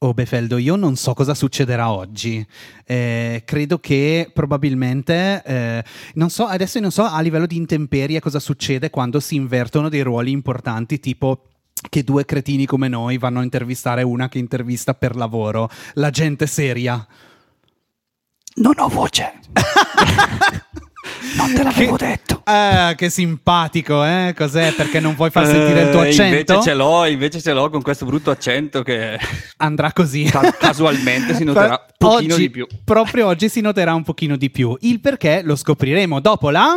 Obefeldo, io non so cosa succederà oggi. Eh, credo che probabilmente, eh, non so, adesso non so a livello di intemperie cosa succede quando si invertono dei ruoli importanti, tipo che due cretini come noi vanno a intervistare una che intervista per lavoro, la gente seria. Non ho voce. non te l'avevo Che- detto. Ah, che simpatico, eh? Cos'è? Perché non vuoi far sentire il tuo Eh, accento? Invece ce l'ho, invece ce l'ho con questo brutto accento che Andrà così. ca- casualmente si noterà un pochino Oggi- di più. Proprio oggi si noterà un pochino di più. Il perché lo scopriremo dopo la...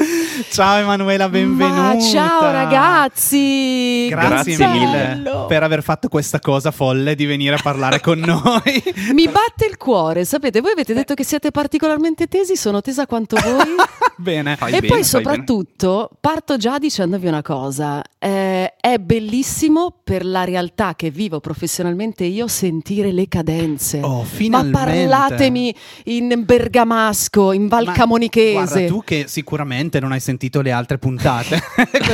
Ciao Emanuela, benvenuta. Ma ciao ragazzi! Grazie, Grazie mille per aver fatto questa cosa folle di venire a parlare con noi. Mi batte il cuore, sapete, voi avete detto che siete particolarmente tesi, sono tesa quanto voi. Bene. Fai e bene, poi fai soprattutto parto già dicendovi una cosa, eh, è bellissimo per la realtà che vivo professionalmente io sentire le cadenze. Oh, Ma finalmente. parlatemi in bergamasco, in Ma Guarda, valcamonichese. tu che sicuramente non hai sentito le altre puntate,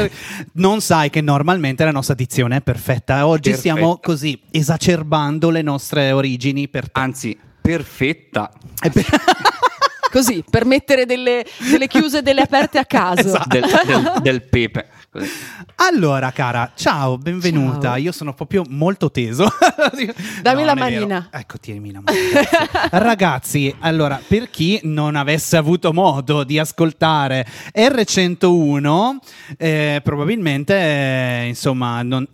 non sai che normalmente la nostra dizione è perfetta. Oggi Perfetta. stiamo così esacerbando le nostre origini per te. Anzi, perfetta. Così, per mettere delle, delle chiuse e delle aperte a caso. Esatto. Del, del- del pepe. Così. Allora, cara, ciao, benvenuta. Ciao. Io sono proprio molto teso. Dammi No, la è vero. manina. Ecco, tienimi la grazie. Ragazzi, allora, per chi non avesse avuto modo di ascoltare R101, eh, probabilmente, eh, insomma, non-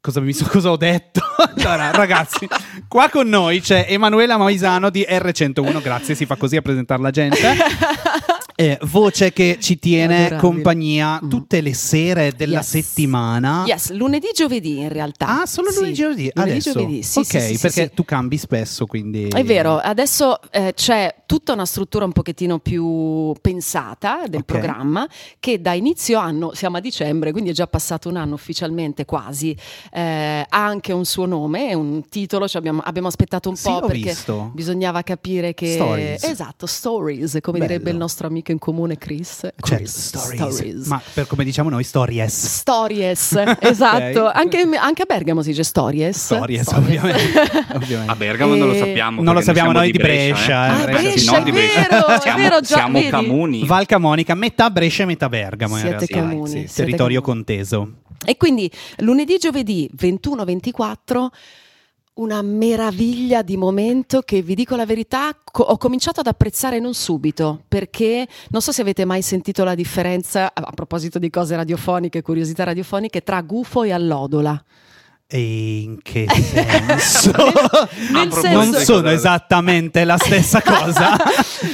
Cosa, mi so- cosa ho detto? Allora, ragazzi, qua con noi c'è Emanuela Moisano di R101. Grazie, si fa così a presentare la gente. Eh, voce che ci tiene Adorabile. compagnia Mm. tutte le sere della Yes. settimana. Yes, lunedì giovedì in realtà. Ah, solo Sì, lunedì giovedì? Lunedì Adesso? giovedì, sì, ok, sì, sì, sì, perché sì. tu cambi spesso, quindi... È vero, adesso eh, c'è tutta una struttura un pochettino più pensata del Ok. programma che da inizio anno, siamo a dicembre, quindi è già passato un anno ufficialmente quasi, eh, ha anche un suo nome, un titolo, ci abbiamo, abbiamo aspettato un Sì, po' perché visto. bisognava capire che... Stories. Esatto, stories, come Bello. direbbe il nostro amico in comune Chris. Certo, Chris, stories. Ma per come diciamo noi, stories. Stories, esatto. Ok. Anche, anche a Bergamo si dice stories. Stories, ovviamente. ovviamente. A Bergamo non lo Eh, sappiamo. non lo sappiamo noi di Brescia, eh. eh. Ah, Brescia, Brescia, no, vero, è siamo, vero, già siamo vedi? Camuni. Val Camonica, metà Brescia e metà Bergamo in Siete realtà. comuni, Sì, siete territorio comuni. conteso. E quindi lunedì, giovedì 21-24, una meraviglia di momento che vi dico la verità, co- ho cominciato ad apprezzare non subito, perché non so se avete mai sentito la differenza, a proposito di cose radiofoniche, curiosità radiofoniche, tra gufo e allodola. E in che senso? Nel proposito senso- non sono esattamente la stessa cosa.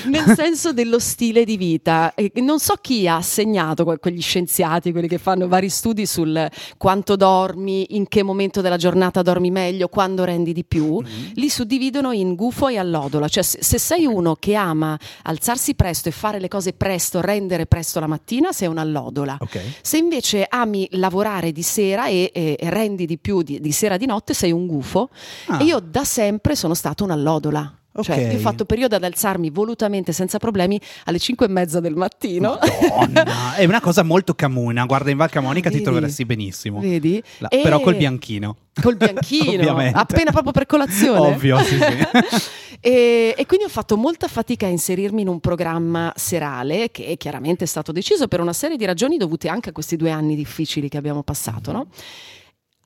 Nel senso dello stile di vita. Non so chi ha assegnato que- quegli scienziati, quelli che fanno vari studi sul quanto dormi, in che momento della giornata dormi meglio, quando rendi di più, li suddividono in gufo e allodola. Cioè, se, se sei uno che ama alzarsi presto e fare le cose presto, rendere presto la mattina, sei un allodola. ok. Se invece ami lavorare di sera e, e- e rendi di più di, di sera di notte, sei un gufo. Ah. E io da sempre sono stata un'allodola. Cioè, Ok. io ho fatto periodo ad alzarmi volutamente senza problemi alle 5 e mezza del mattino. Madonna, è una cosa molto comune. Guarda, in Val Camonica ti Vedi? troveresti benissimo. Vedi? La- E- Però col bianchino. Col bianchino, appena proprio per colazione. Ovvio, sì, sì. e, e quindi ho fatto molta fatica a inserirmi in un programma serale che chiaramente è stato deciso per una serie di ragioni dovute anche a questi due anni difficili che abbiamo passato, no?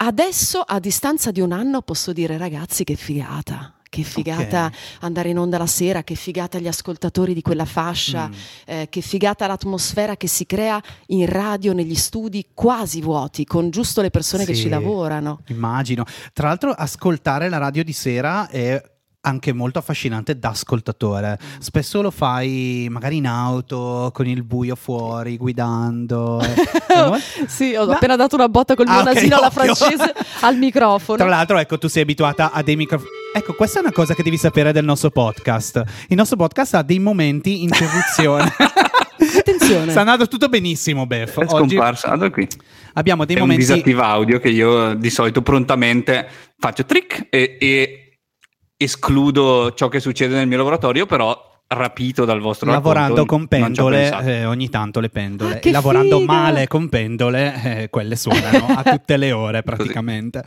Adesso, a distanza di un anno, posso dire ragazzi che figata. Che figata Ok. andare in onda la sera, che figata gli ascoltatori di quella fascia, Mm. eh, che figata l'atmosfera che si crea in radio, negli studi quasi vuoti, con giusto le persone che Sì. ci lavorano. Immagino. Tra l'altro, ascoltare la radio di sera è anche molto affascinante da ascoltatore. Mm. Spesso lo fai magari in auto, con il buio fuori, guidando. sì, ho Ma- appena dato una botta col mio Ah, nasino alla ovvio. francese al microfono. Tra l'altro, ecco, tu sei abituata a dei microfoni. Ecco, questa è una cosa che devi sapere del nostro podcast. Il nostro podcast ha dei momenti interruzione. Attenzione. Sta andando tutto benissimo, Bef. È Oggi scomparsa. Guarda qui. abbiamo dei È un momenti. disattiva audio che io di solito prontamente faccio trick e, e escludo ciò che succede nel mio laboratorio, però rapito dal vostro Lavorando racconto, con pendole, eh, ogni tanto le pendole. Ah, Lavorando figo! male con pendole, eh, quelle suonano a tutte le ore praticamente.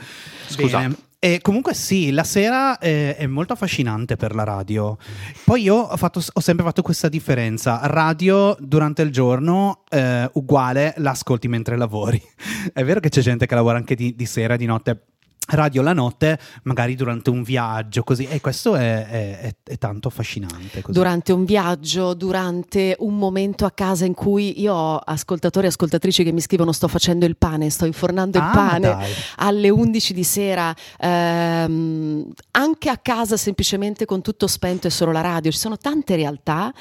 Scusate. Bene. E comunque sì, la sera eh, è molto affascinante per la radio. Poi io ho, fatto- ho sempre fatto questa differenza. Radio durante il giorno eh, uguale l'ascolti mentre lavori. è vero che c'è gente che lavora anche di, di sera, di notte. Radio la notte, magari durante un viaggio, così. E questo è, è- è- tanto affascinante. così. Durante un viaggio, durante un momento a casa in cui io ho ascoltatori e ascoltatrici che mi scrivono sto facendo il pane, sto infornando il Ah, pane dai. alle 11 di sera, ehm, anche a casa semplicemente con tutto spento e solo la radio. Ci sono tante realtà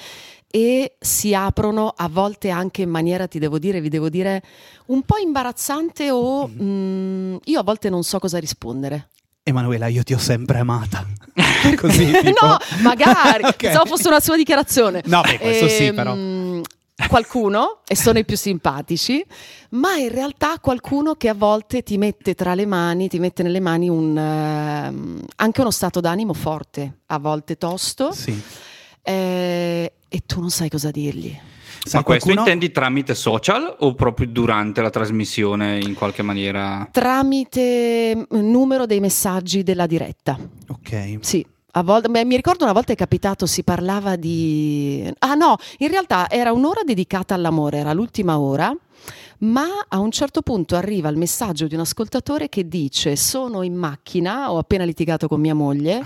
e si aprono a volte anche in maniera, ti devo dire, vi devo dire, un po' imbarazzante o mm, io a volte non so cosa rispondere. Emanuela, io ti ho sempre amata. Così, no, magari, Ok. pensavo fosse una sua dichiarazione. No, beh, questo sì, Ehm, però. Qualcuno, e sono i più simpatici, ma in realtà qualcuno che a volte ti mette tra le mani, ti mette nelle mani un, ehm, anche uno stato d'animo forte, a volte tosto, Sì. eh, e tu non sai cosa dirgli. Sai, Ma questo qualcuno- intendi tramite social o proprio durante la trasmissione in qualche maniera? Tramite mm, numero dei messaggi della diretta. Ok. Sì. A volte, beh, mi ricordo una volta è capitato, si parlava di... Ah no, in realtà era un'ora dedicata all'amore, era l'ultima ora, ma a un certo punto arriva il messaggio di un ascoltatore che dice sono in macchina, ho appena litigato con mia moglie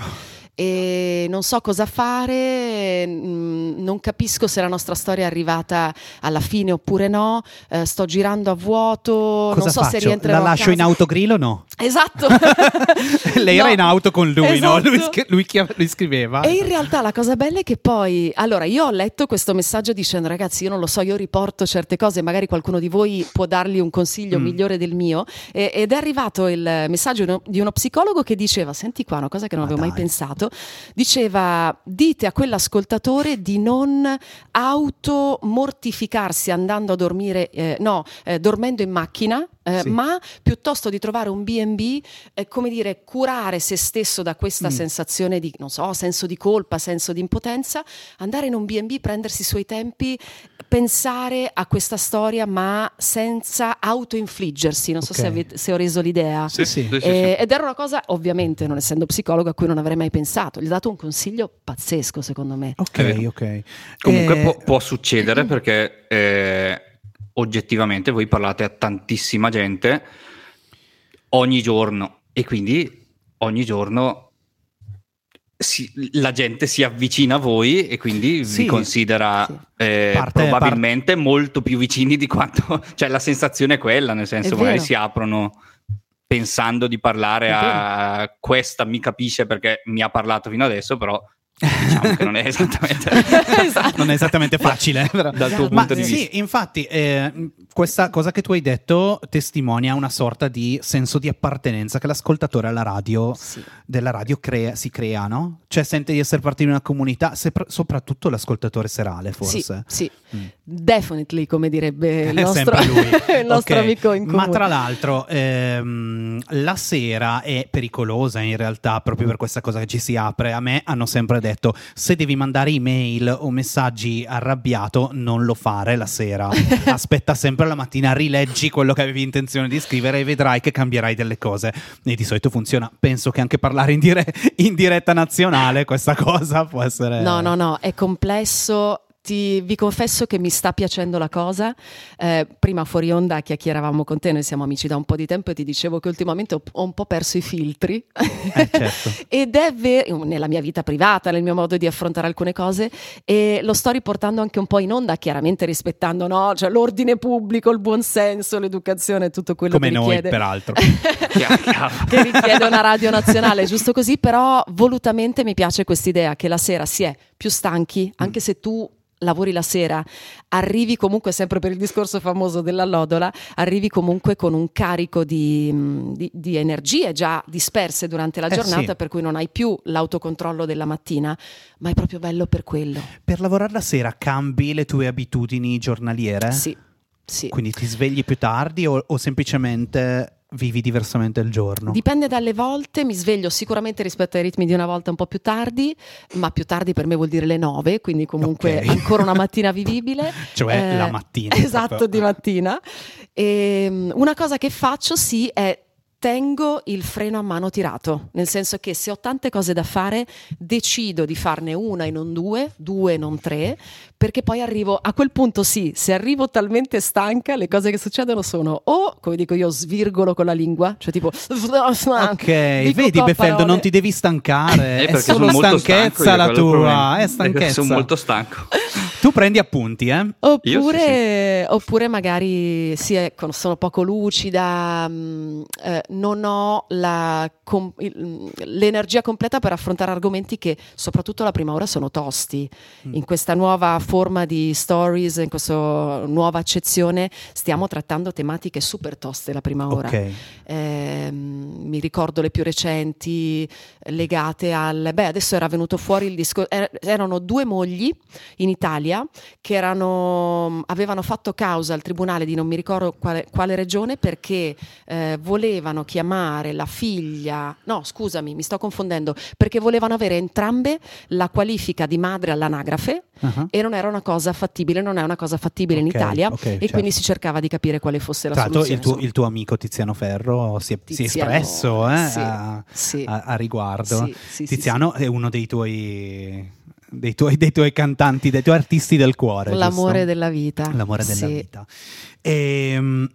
e non so cosa fare, mm, non capisco se la nostra storia è arrivata alla fine oppure no, eh, sto girando a vuoto, Cosa non so faccio? se rientrerò La lascio in autogrill o no? Esatto. Lei era No. in auto con lui, no? Lui, Esatto. lui lui scriveva. E in realtà la cosa bella è che poi, allora io ho letto questo messaggio dicendo ragazzi io non lo so, io riporto certe cose, magari qualcuno di voi può dargli un consiglio Mm. migliore del mio e- ed è arrivato il messaggio di uno- psicologo che diceva, senti qua una cosa che non Ma avevo mai dai. pensato, diceva dite a quell'ascoltatore di non automortificarsi andando a dormire, eh, no, eh, dormendo in macchina, eh, Sì. ma piuttosto di trovare un B&B, eh, come dire, curare se stesso da questa Mm. sensazione di, non so, senso di colpa, senso di impotenza, andare in un B&B, prendersi i suoi tempi, pensare a questa storia ma senza autoinfliggersi, non so se, avete- se ho reso l'idea. Sì, sì. Eh, ed era una cosa, ovviamente, non essendo psicologo, a cui non avrei mai pensato. Gli ho dato un consiglio pazzesco, secondo me. Ok, vero. ok. Comunque Eh, può, può succedere perché eh, oggettivamente voi parlate a tantissima gente ogni giorno e quindi ogni giorno si- la gente si avvicina a voi e quindi Sì. vi considera Sì. eh, Parte- probabilmente molto più vicini di quanto... cioè la sensazione è quella, nel senso È magari vero. si aprono pensando di parlare a questa mi capisce perché mi ha parlato fino adesso, però diciamo che non è esattamente... Esatto. non è esattamente facile. però. Dal tuo Ma punto di sì, vista. infatti, eh, questa cosa che tu hai detto testimonia una sorta di senso di appartenenza che l'ascoltatore alla radio, Sì. della radio crea- si crea, no? Cioè sente di essere parte di una comunità, sepra- soprattutto l'ascoltatore serale, forse. Sì, sì. Mm. Definitely, come direbbe il nostro, il nostro Ok. amico in comune. Ma tra l'altro, ehm, la sera è pericolosa in realtà, proprio per questa cosa che ci si apre. A me hanno sempre detto: se devi mandare email o messaggi arrabbiato, non lo fare la sera. Aspetta sempre la mattina, rileggi quello che avevi intenzione di scrivere e vedrai che cambierai delle cose. E di solito funziona. Penso che anche parlare in, dire- in diretta nazionale, questa cosa può essere. No, no, no, è complesso ti, vi confesso che mi sta piacendo la cosa. Eh, prima fuori onda chiacchieravamo con te, noi siamo amici da un po' di tempo e ti dicevo che ultimamente ho, ho un po' perso i filtri. Eh, certo. Ed è vero, nella mia vita privata, nel mio modo di affrontare alcune cose, e lo sto riportando anche un po' in onda, chiaramente rispettando no? cioè, l'ordine pubblico, il buonsenso, l'educazione, tutto quello Come che noi, richiede. peraltro. che richiede una radio nazionale, giusto così, però volutamente mi piace quest'idea che la sera si è più stanchi, anche se tu lavori la sera, arrivi comunque sempre per il discorso famoso dell'allodola, arrivi comunque con un carico di, mh, di- di energie già disperse durante la Eh, giornata, sì. per cui non hai più l'autocontrollo della mattina, ma è proprio bello per quello. Per lavorare la sera cambi le tue abitudini giornaliere? Sì, sì. Quindi ti svegli più tardi o, o semplicemente vivi diversamente il giorno? Dipende dalle volte, mi sveglio sicuramente rispetto ai ritmi di una volta un po' più tardi, ma più tardi per me vuol dire le 9, quindi comunque Ok. ancora una mattina vivibile. Cioè Eh, la mattina. Esatto, proprio. di mattina. E, mm, una cosa che faccio sì è tengo il freno a mano tirato, nel senso che se ho tante cose da fare decido di farne una e non due, due e non tre, perché poi arrivo a quel punto sì, se arrivo talmente stanca le cose che succedono sono o, come dico io, svirgolo con la lingua, cioè tipo Ok, vedi Befeldo, parole. non ti devi stancare, Eh, è perché solo sono molto stanchezza la tua, è stanchezza. Sono molto stanco. Tu prendi appunti, eh? Oppure, oppure magari sì, ecco, sono poco lucida, mh, eh, non ho la com- il- mh, l'energia completa per affrontare argomenti che soprattutto la prima ora sono tosti. Mm. In questa nuova forma di stories, in questa nuova accezione, stiamo trattando tematiche super toste la prima ora. Ok. Ehm, mi ricordo le più recenti legate al beh adesso era venuto fuori il discorso erano due mogli in Italia che erano, avevano fatto causa al tribunale di non mi ricordo quale, quale regione perché eh, volevano chiamare la figlia no scusami mi sto confondendo perché volevano avere entrambe la qualifica di madre all'anagrafe Ah. e non era una cosa fattibile non è una cosa fattibile Ok, in Italia ok, e certo. quindi si cercava di capire quale fosse la Tra l'altro il soluzione tuo, il tuo amico Tiziano Ferro si è, si è Tiziano, espresso eh, sì, a, sì. a- a riguardo. Sì, Tiziano è uno dei tuoi, dei tuoi, dei tuoi cantanti, dei tuoi artisti del cuore. L'amore giusto? della vita. L'amore della Sì. vita. Ehm,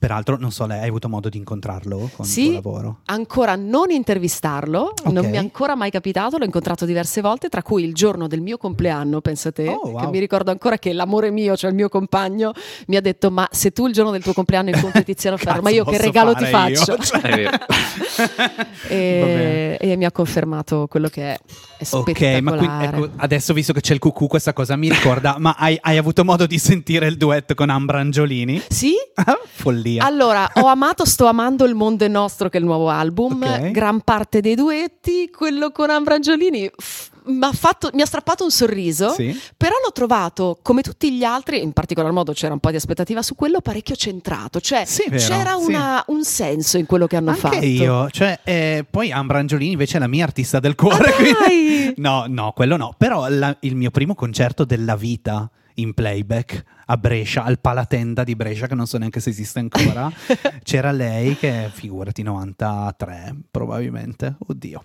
peraltro, non so, lei hai avuto modo di incontrarlo con Sì. il tuo lavoro? Ancora non intervistarlo, non Ok. mi è ancora mai capitato, l'ho incontrato diverse volte, tra cui il giorno del mio compleanno, pensate, Oh, wow. che mi ricordo ancora che l'amore mio, cioè il mio compagno, mi ha detto ma se tu il giorno del tuo compleanno incontri Tiziano Ferro, ma io che regalo ti faccio? Cioè- e, e mi ha confermato quello che è, è Ok, ma qui, ecco, adesso visto che c'è il cucù, questa cosa mi ricorda, ma hai, hai avuto modo di sentire il duetto con Ambra Angiolini? Sì? Follia. Allora, ho amato, sto amando Il mondo è nostro, che è il nuovo album. Ok. Gran parte dei duetti, quello con Ambra Angiolini, f- mi ha strappato un sorriso. Sì? Però l'ho trovato, come tutti gli altri, in particolar modo c'era un po' di aspettativa su quello, parecchio centrato. Cioè, Sì, vero, c'era sì. una- un senso in quello che hanno Anche fatto. io, cioè, eh, poi Ambra Angiolini invece è la mia artista del cuore. Ah, quindi-! No, no, quello no. Però la- il mio primo concerto della vita in playback a Brescia, al Palatenda di Brescia, che non so neanche se esiste ancora, c'era lei che, figurati, 93 probabilmente. Oddio.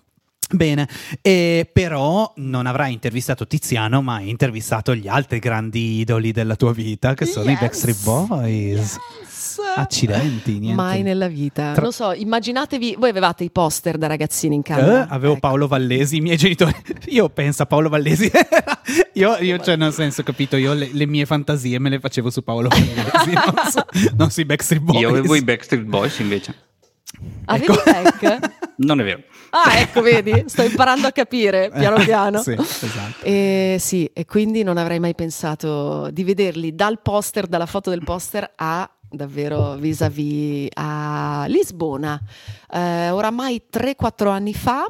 Bene, e però non avrai intervistato Tiziano, ma hai intervistato gli altri grandi idoli della tua vita, che sono i Yes. Backstreet Boys. Accidenti, niente. Mai nella vita. Tra- Non so, immaginatevi, voi avevate i poster da ragazzini in camera. Eh, avevo Ecco. Paolo Vallesi, i miei genitori. Io penso a Paolo Vallesi. io, io, cioè, nel senso, capito, io le, le mie fantasie me le facevo su Paolo Vallesi, non, so- non sui Backstreet Boys. Io avevo i Backstreet Boys invece. Avevi Ecco. Beck? Non è vero. Ah, ecco, vedi, sto imparando a capire piano piano. sì, esatto. E sì, e quindi non avrei mai pensato di vederli dal poster, dalla foto del poster a davvero vis-à-vis a Lisbona. Eh, oramai 3-4 anni fa.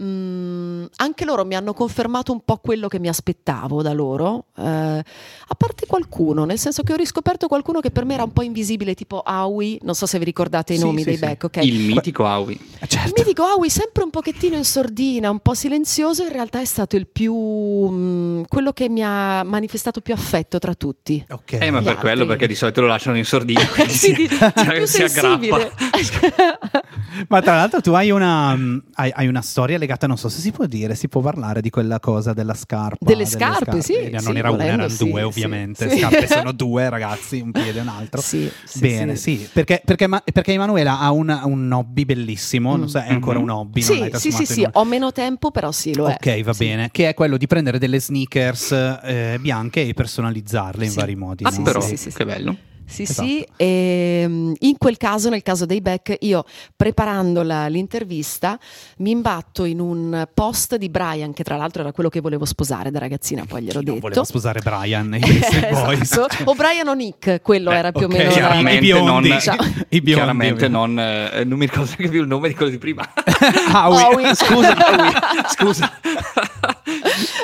Mm, anche loro mi hanno confermato un po' quello che mi aspettavo da loro, eh, a parte qualcuno, nel senso che ho riscoperto qualcuno che per me era un po' invisibile, tipo Aui, non so se vi ricordate i Sì, nomi sì, dei sì. Beck, ok? Il mitico Aui. Eh, Il Certo. mitico Aui sempre un pochettino in sordina, un po' silenzioso, in realtà è stato il più mm, quello che mi ha manifestato più affetto tra tutti. Ok. Eh, ma Gli per altri. quello, perché di solito lo lasciano in sordina. quindi Sì, si- di- di cioè, più si aggrappa. sensibile. Ma tra l'altro tu hai una, mm, hai, hai una storia legata, non so se si può dire, si può parlare di quella cosa della scarpa. Delle scarpe, sì, Eh, Non sì, era una, erano sì, due sì, ovviamente. sì. Scarpe sono due ragazzi, un piede e un altro. Sì, sì, Bene, sì, perché, perché, perché Emanuela ha un, un hobby bellissimo, non so, è ancora Mhm. un hobby. Sì, sì, sì, sì, un- ho meno tempo, però sì, lo è. Ok, va Sì. bene. Che è quello di prendere delle sneakers eh, bianche e personalizzarle in Sì. vari modi. Ah, no? però, sì, sì, sì. che bello. Sì, Esatto. sì, e, in quel caso, nel caso dei Beck, io preparando la- l'intervista mi imbatto in un post di Brian, che tra l'altro era quello che volevo sposare da ragazzina, poi gliel'ho Chi non detto. voleva sposare Brian. Esatto. O Brian o Nick, quello Beh, era più ok, o meno la- chiaramente i biondi, non- Ciao. i biondi, Chiaramente non, eh, non mi ricordo neanche più il nome di quello di prima. Howie. Howie. scusa, Howie, scusa.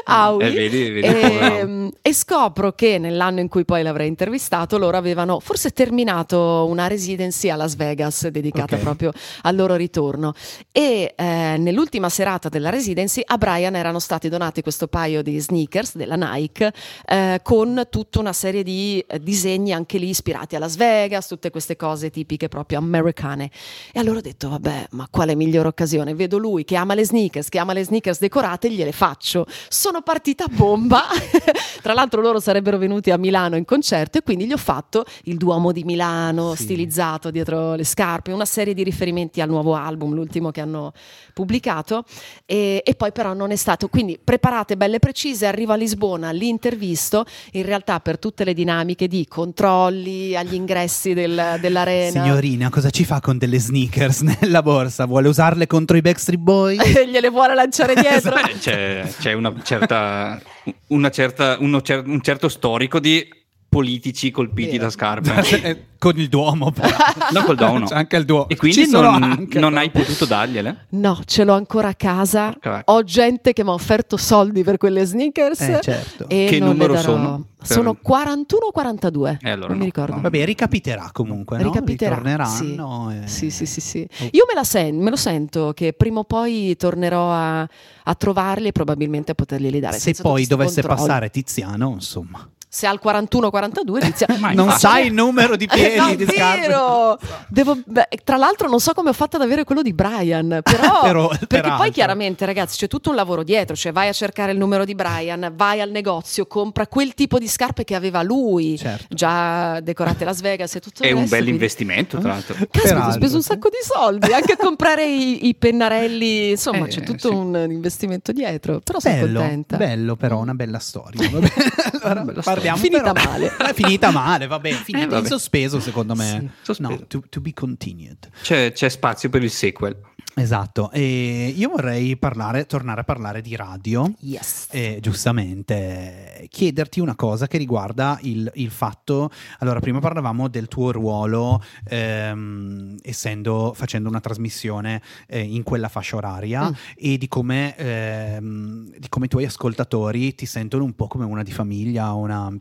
Howie. Eh, vedi, vedi, e, povero. e scopro che nell'anno in cui poi l'avrei intervistato loro avevano forse terminato una residency a Las Vegas dedicata Ok. proprio al loro ritorno e eh, nell'ultima serata della residency a Brian erano stati donati questo paio di sneakers della Nike eh, con tutta una serie di eh, disegni anche lì ispirati a Las Vegas tutte queste cose tipiche proprio americane e allora ho detto vabbè ma quale migliore occasione vedo lui che ama le sneakers che ama le sneakers decorate gliele faccio sono partita a bomba tra l'altro loro sarebbero venuti a Milano in concerto e quindi gli ho fatto il Duomo di Milano Sì. stilizzato dietro le scarpe una serie di riferimenti al nuovo album l'ultimo che hanno pubblicato e, e poi però non è stato quindi preparate belle precise arrivo a Lisbona l'intervisto in realtà per tutte le dinamiche di controlli agli ingressi del- dell'arena Signorina, cosa ci fa con delle sneakers nella borsa? Vuole usarle contro i Backstreet Boys? gliele vuole lanciare dietro Beh, c'è, c'è una certa, una certa, uno un certo storico di politici colpiti Vero. da scarpe. Eh, con il Duomo, però. No, col Duomo no. C'è anche il Duomo. E quindi non, anche, non hai potuto dargliele? No, ce l'ho ancora a casa. Porca vacca. Ho gente che mi ha offerto soldi per quelle sneakers. Eh, certo. E Che numero sono? Sono 41 o 42. Eh, allora non no, mi ricordo. no. Vabbè, ricapiterà comunque, no? Ricapiterà, Ritorneranno. sì. e- Sì, sì, sì, sì. Oh. Io me, la sen- me lo sento che prima o poi tornerò a, a trovarli e probabilmente a poterglieli dare. Se poi dovesse controlli. passare Tiziano, insomma. Se al 41-42 inizia... Non infatti. sai il numero di piedi No, di scarpe. vero! Devo- beh, tra l'altro non so come ho fatto ad avere quello di Brian, però, Però- perché peraltro. poi chiaramente ragazzi c'è tutto un lavoro dietro, cioè vai a cercare il numero di Brian, vai al negozio, compra quel tipo di scarpe che aveva lui, Certo. già decorate Las Vegas e tutto È il un resto. bel quindi- investimento, tra l'altro. Caspita, ho speso un sacco di soldi anche a comprare i, i pennarelli, insomma Eh, c'è tutto sì. un investimento dietro, però sono Bello, contenta. bello però, una bella storia. Allora, bella parliamo storia. Finita però- male. È finita male, vabbè, finita Eh, vabbè. in sospeso secondo me. Sì, sospeso. No, to, to be continued. C'è, c'è spazio per il sequel. Esatto, e io vorrei parlare, tornare a parlare di radio. Yes. E giustamente chiederti una cosa che riguarda il, il fatto. Allora, prima parlavamo del tuo ruolo, ehm, essendo facendo una trasmissione eh, in quella fascia oraria Mm. e di come, ehm, di come i tuoi ascoltatori ti sentono un po' come una di famiglia, una.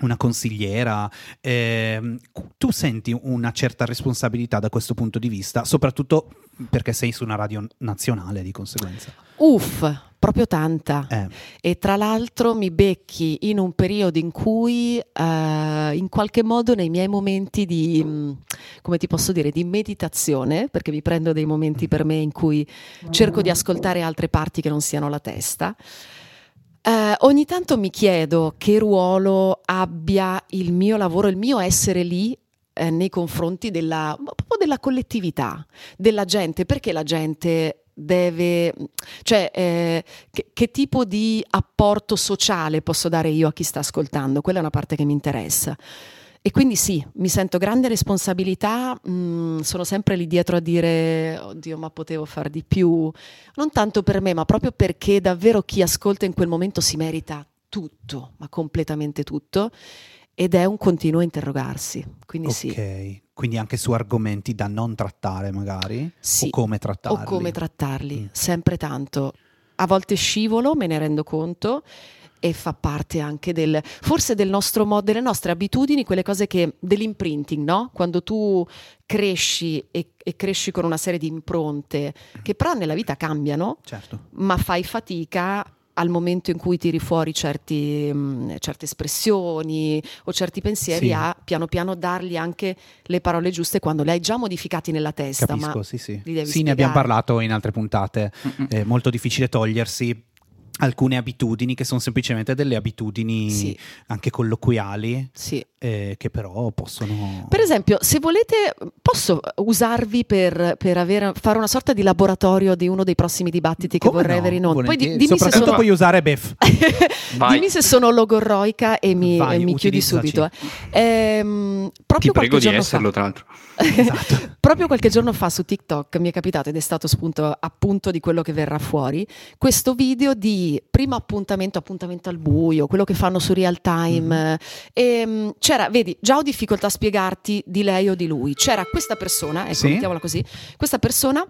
Una consigliera, ehm, tu senti una certa responsabilità da questo punto di vista, soprattutto perché sei su una radio nazionale di conseguenza. Uff, proprio tanta. Eh, E tra l'altro mi becchi in un periodo in cui, eh, in qualche modo, nei miei momenti di, mh, come ti posso dire, di meditazione, perché mi prendo dei momenti per me in cui cerco di ascoltare altre parti che non siano la testa. Eh, ogni tanto mi chiedo che ruolo abbia il mio lavoro, il mio essere lì eh, nei confronti della, della collettività, della gente, perché la gente deve, cioè eh, che, che tipo di apporto sociale posso dare io a chi sta ascoltando? Quella è una parte che mi interessa. E quindi sì, mi sento grande responsabilità, mm, sono sempre lì dietro a dire, oddio, ma potevo fare di più, non tanto per me, ma proprio perché davvero chi ascolta in quel momento si merita tutto, ma completamente tutto, ed è un continuo interrogarsi. Quindi ok, sì, quindi anche su argomenti da non trattare magari? Sì. O come trattarli? o come trattarli, Mm. sempre tanto. A volte scivolo, me ne rendo conto, e fa parte anche del, forse del nostro modo, delle nostre abitudini, quelle cose che, dell'imprinting, no? Quando tu cresci e, e cresci con una serie di impronte che però nella vita cambiano, Certo. ma fai fatica al momento in cui tiri fuori certi, mh, certe espressioni o certi pensieri Sì. a piano piano dargli anche le parole giuste quando le hai già modificati nella testa. Capisco, ma sì, sì. Sì, ne abbiamo parlato in altre puntate. Mm-mm. È molto difficile togliersi alcune abitudini che sono semplicemente delle abitudini Sì. anche colloquiali Sì. eh, che però possono... Per esempio, se volete, posso usarvi per, per avere- fare una sorta di laboratorio di uno dei prossimi dibattiti che Come vorrei no? avere in onda. Poi di- dimmi se Soprattutto sono... puoi usare Bef. Dimmi se sono logorroica e mi, Vai, e mi chiudi subito. eh. Ehm, proprio Ti prego qualche di giorno esserlo, fa. tra l'altro. Esatto. Proprio qualche giorno fa su TikTok mi è capitato ed è stato spunto appunto di quello che verrà fuori questo video di primo appuntamento, appuntamento al buio, quello che fanno su real time. Ehm, c'era, vedi, già ho difficoltà a spiegarti di lei o di lui. C'era questa persona, ecco, Sì. mettiamola così, questa persona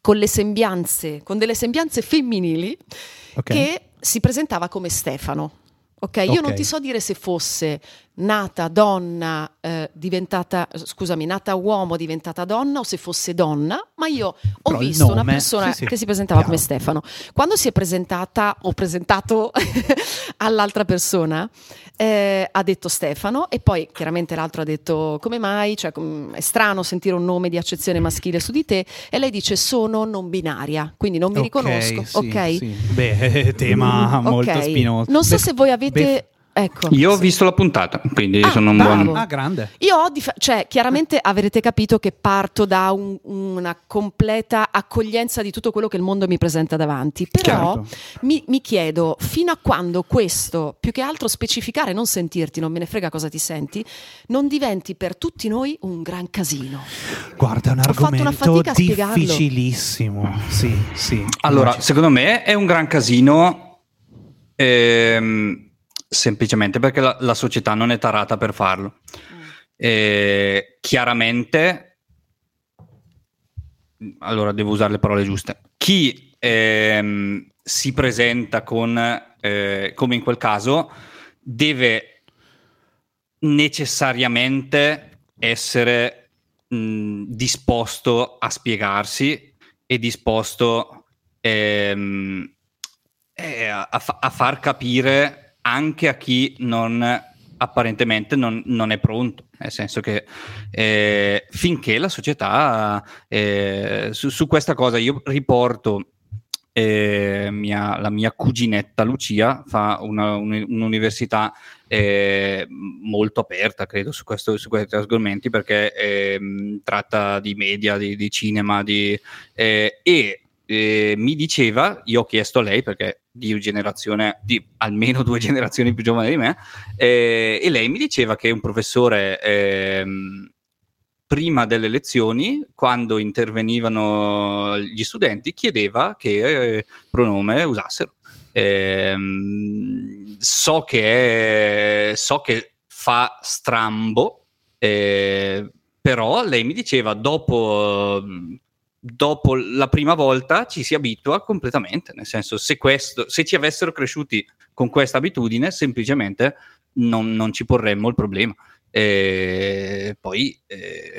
con le sembianze, con delle sembianze femminili Ok. che si presentava come Stefano. Ok, io non ti so dire se fosse nata donna, eh, diventata, scusami, nata uomo, diventata donna o se fosse donna, ma io ho Però il visto una persona sì, sì, che si presentava chiaro. come Stefano. Quando si è presentata o presentato all'altra persona, eh, ha detto Stefano e poi chiaramente l'altro ha detto come mai, cioè, è strano sentire un nome di accezione maschile su di te e lei dice sono non binaria, quindi non mi Ok, riconosco, sì, ok? Beh, tema Mm, molto ok. spinoso. Non so Bef- se voi avete... Ecco. Io ho visto la puntata, quindi Ah, sono un bravo. buon... Ah, grande. Io ho, dif- cioè, chiaramente avrete capito che parto da un- una completa accoglienza di tutto quello che il mondo mi presenta davanti. Però Certo. mi, mi chiedo fino a quando questo, più che altro specificare, non sentirti, non me ne frega cosa ti senti, non diventi per tutti noi un gran casino. Guarda, è un Ho fatto una argomento difficilissimo. Sì, sì. Allora, secondo me è un gran casino ehm, semplicemente perché la, la società non è tarata per farlo. Eh, chiaramente, allora devo usare le parole giuste. Chi ehm, si presenta con, eh, come in quel caso, deve necessariamente essere mh, disposto a spiegarsi e disposto ehm, eh, a, a far capire anche a chi non apparentemente non, non è pronto, nel senso che eh, finché la società eh, su, su questa cosa io riporto eh, mia- la mia cuginetta Lucia fa una- un- un'università eh, molto aperta, credo, su, questo- su questi argomenti perché ehm, tratta di media, di, di cinema, di, eh, e eh, mi diceva, io ho chiesto a lei perché di generazione, di almeno due generazioni più giovane di me, eh, e lei mi diceva che un professore ehm, prima delle lezioni, quando intervenivano gli studenti, chiedeva che eh, pronome usassero. Ehm, so, che è- so che fa strambo, eh, però lei mi diceva dopo, dopo la prima volta ci si abitua completamente, nel senso se, questo, se ci avessero cresciuti con questa abitudine semplicemente non, non ci porremmo il problema. E poi eh,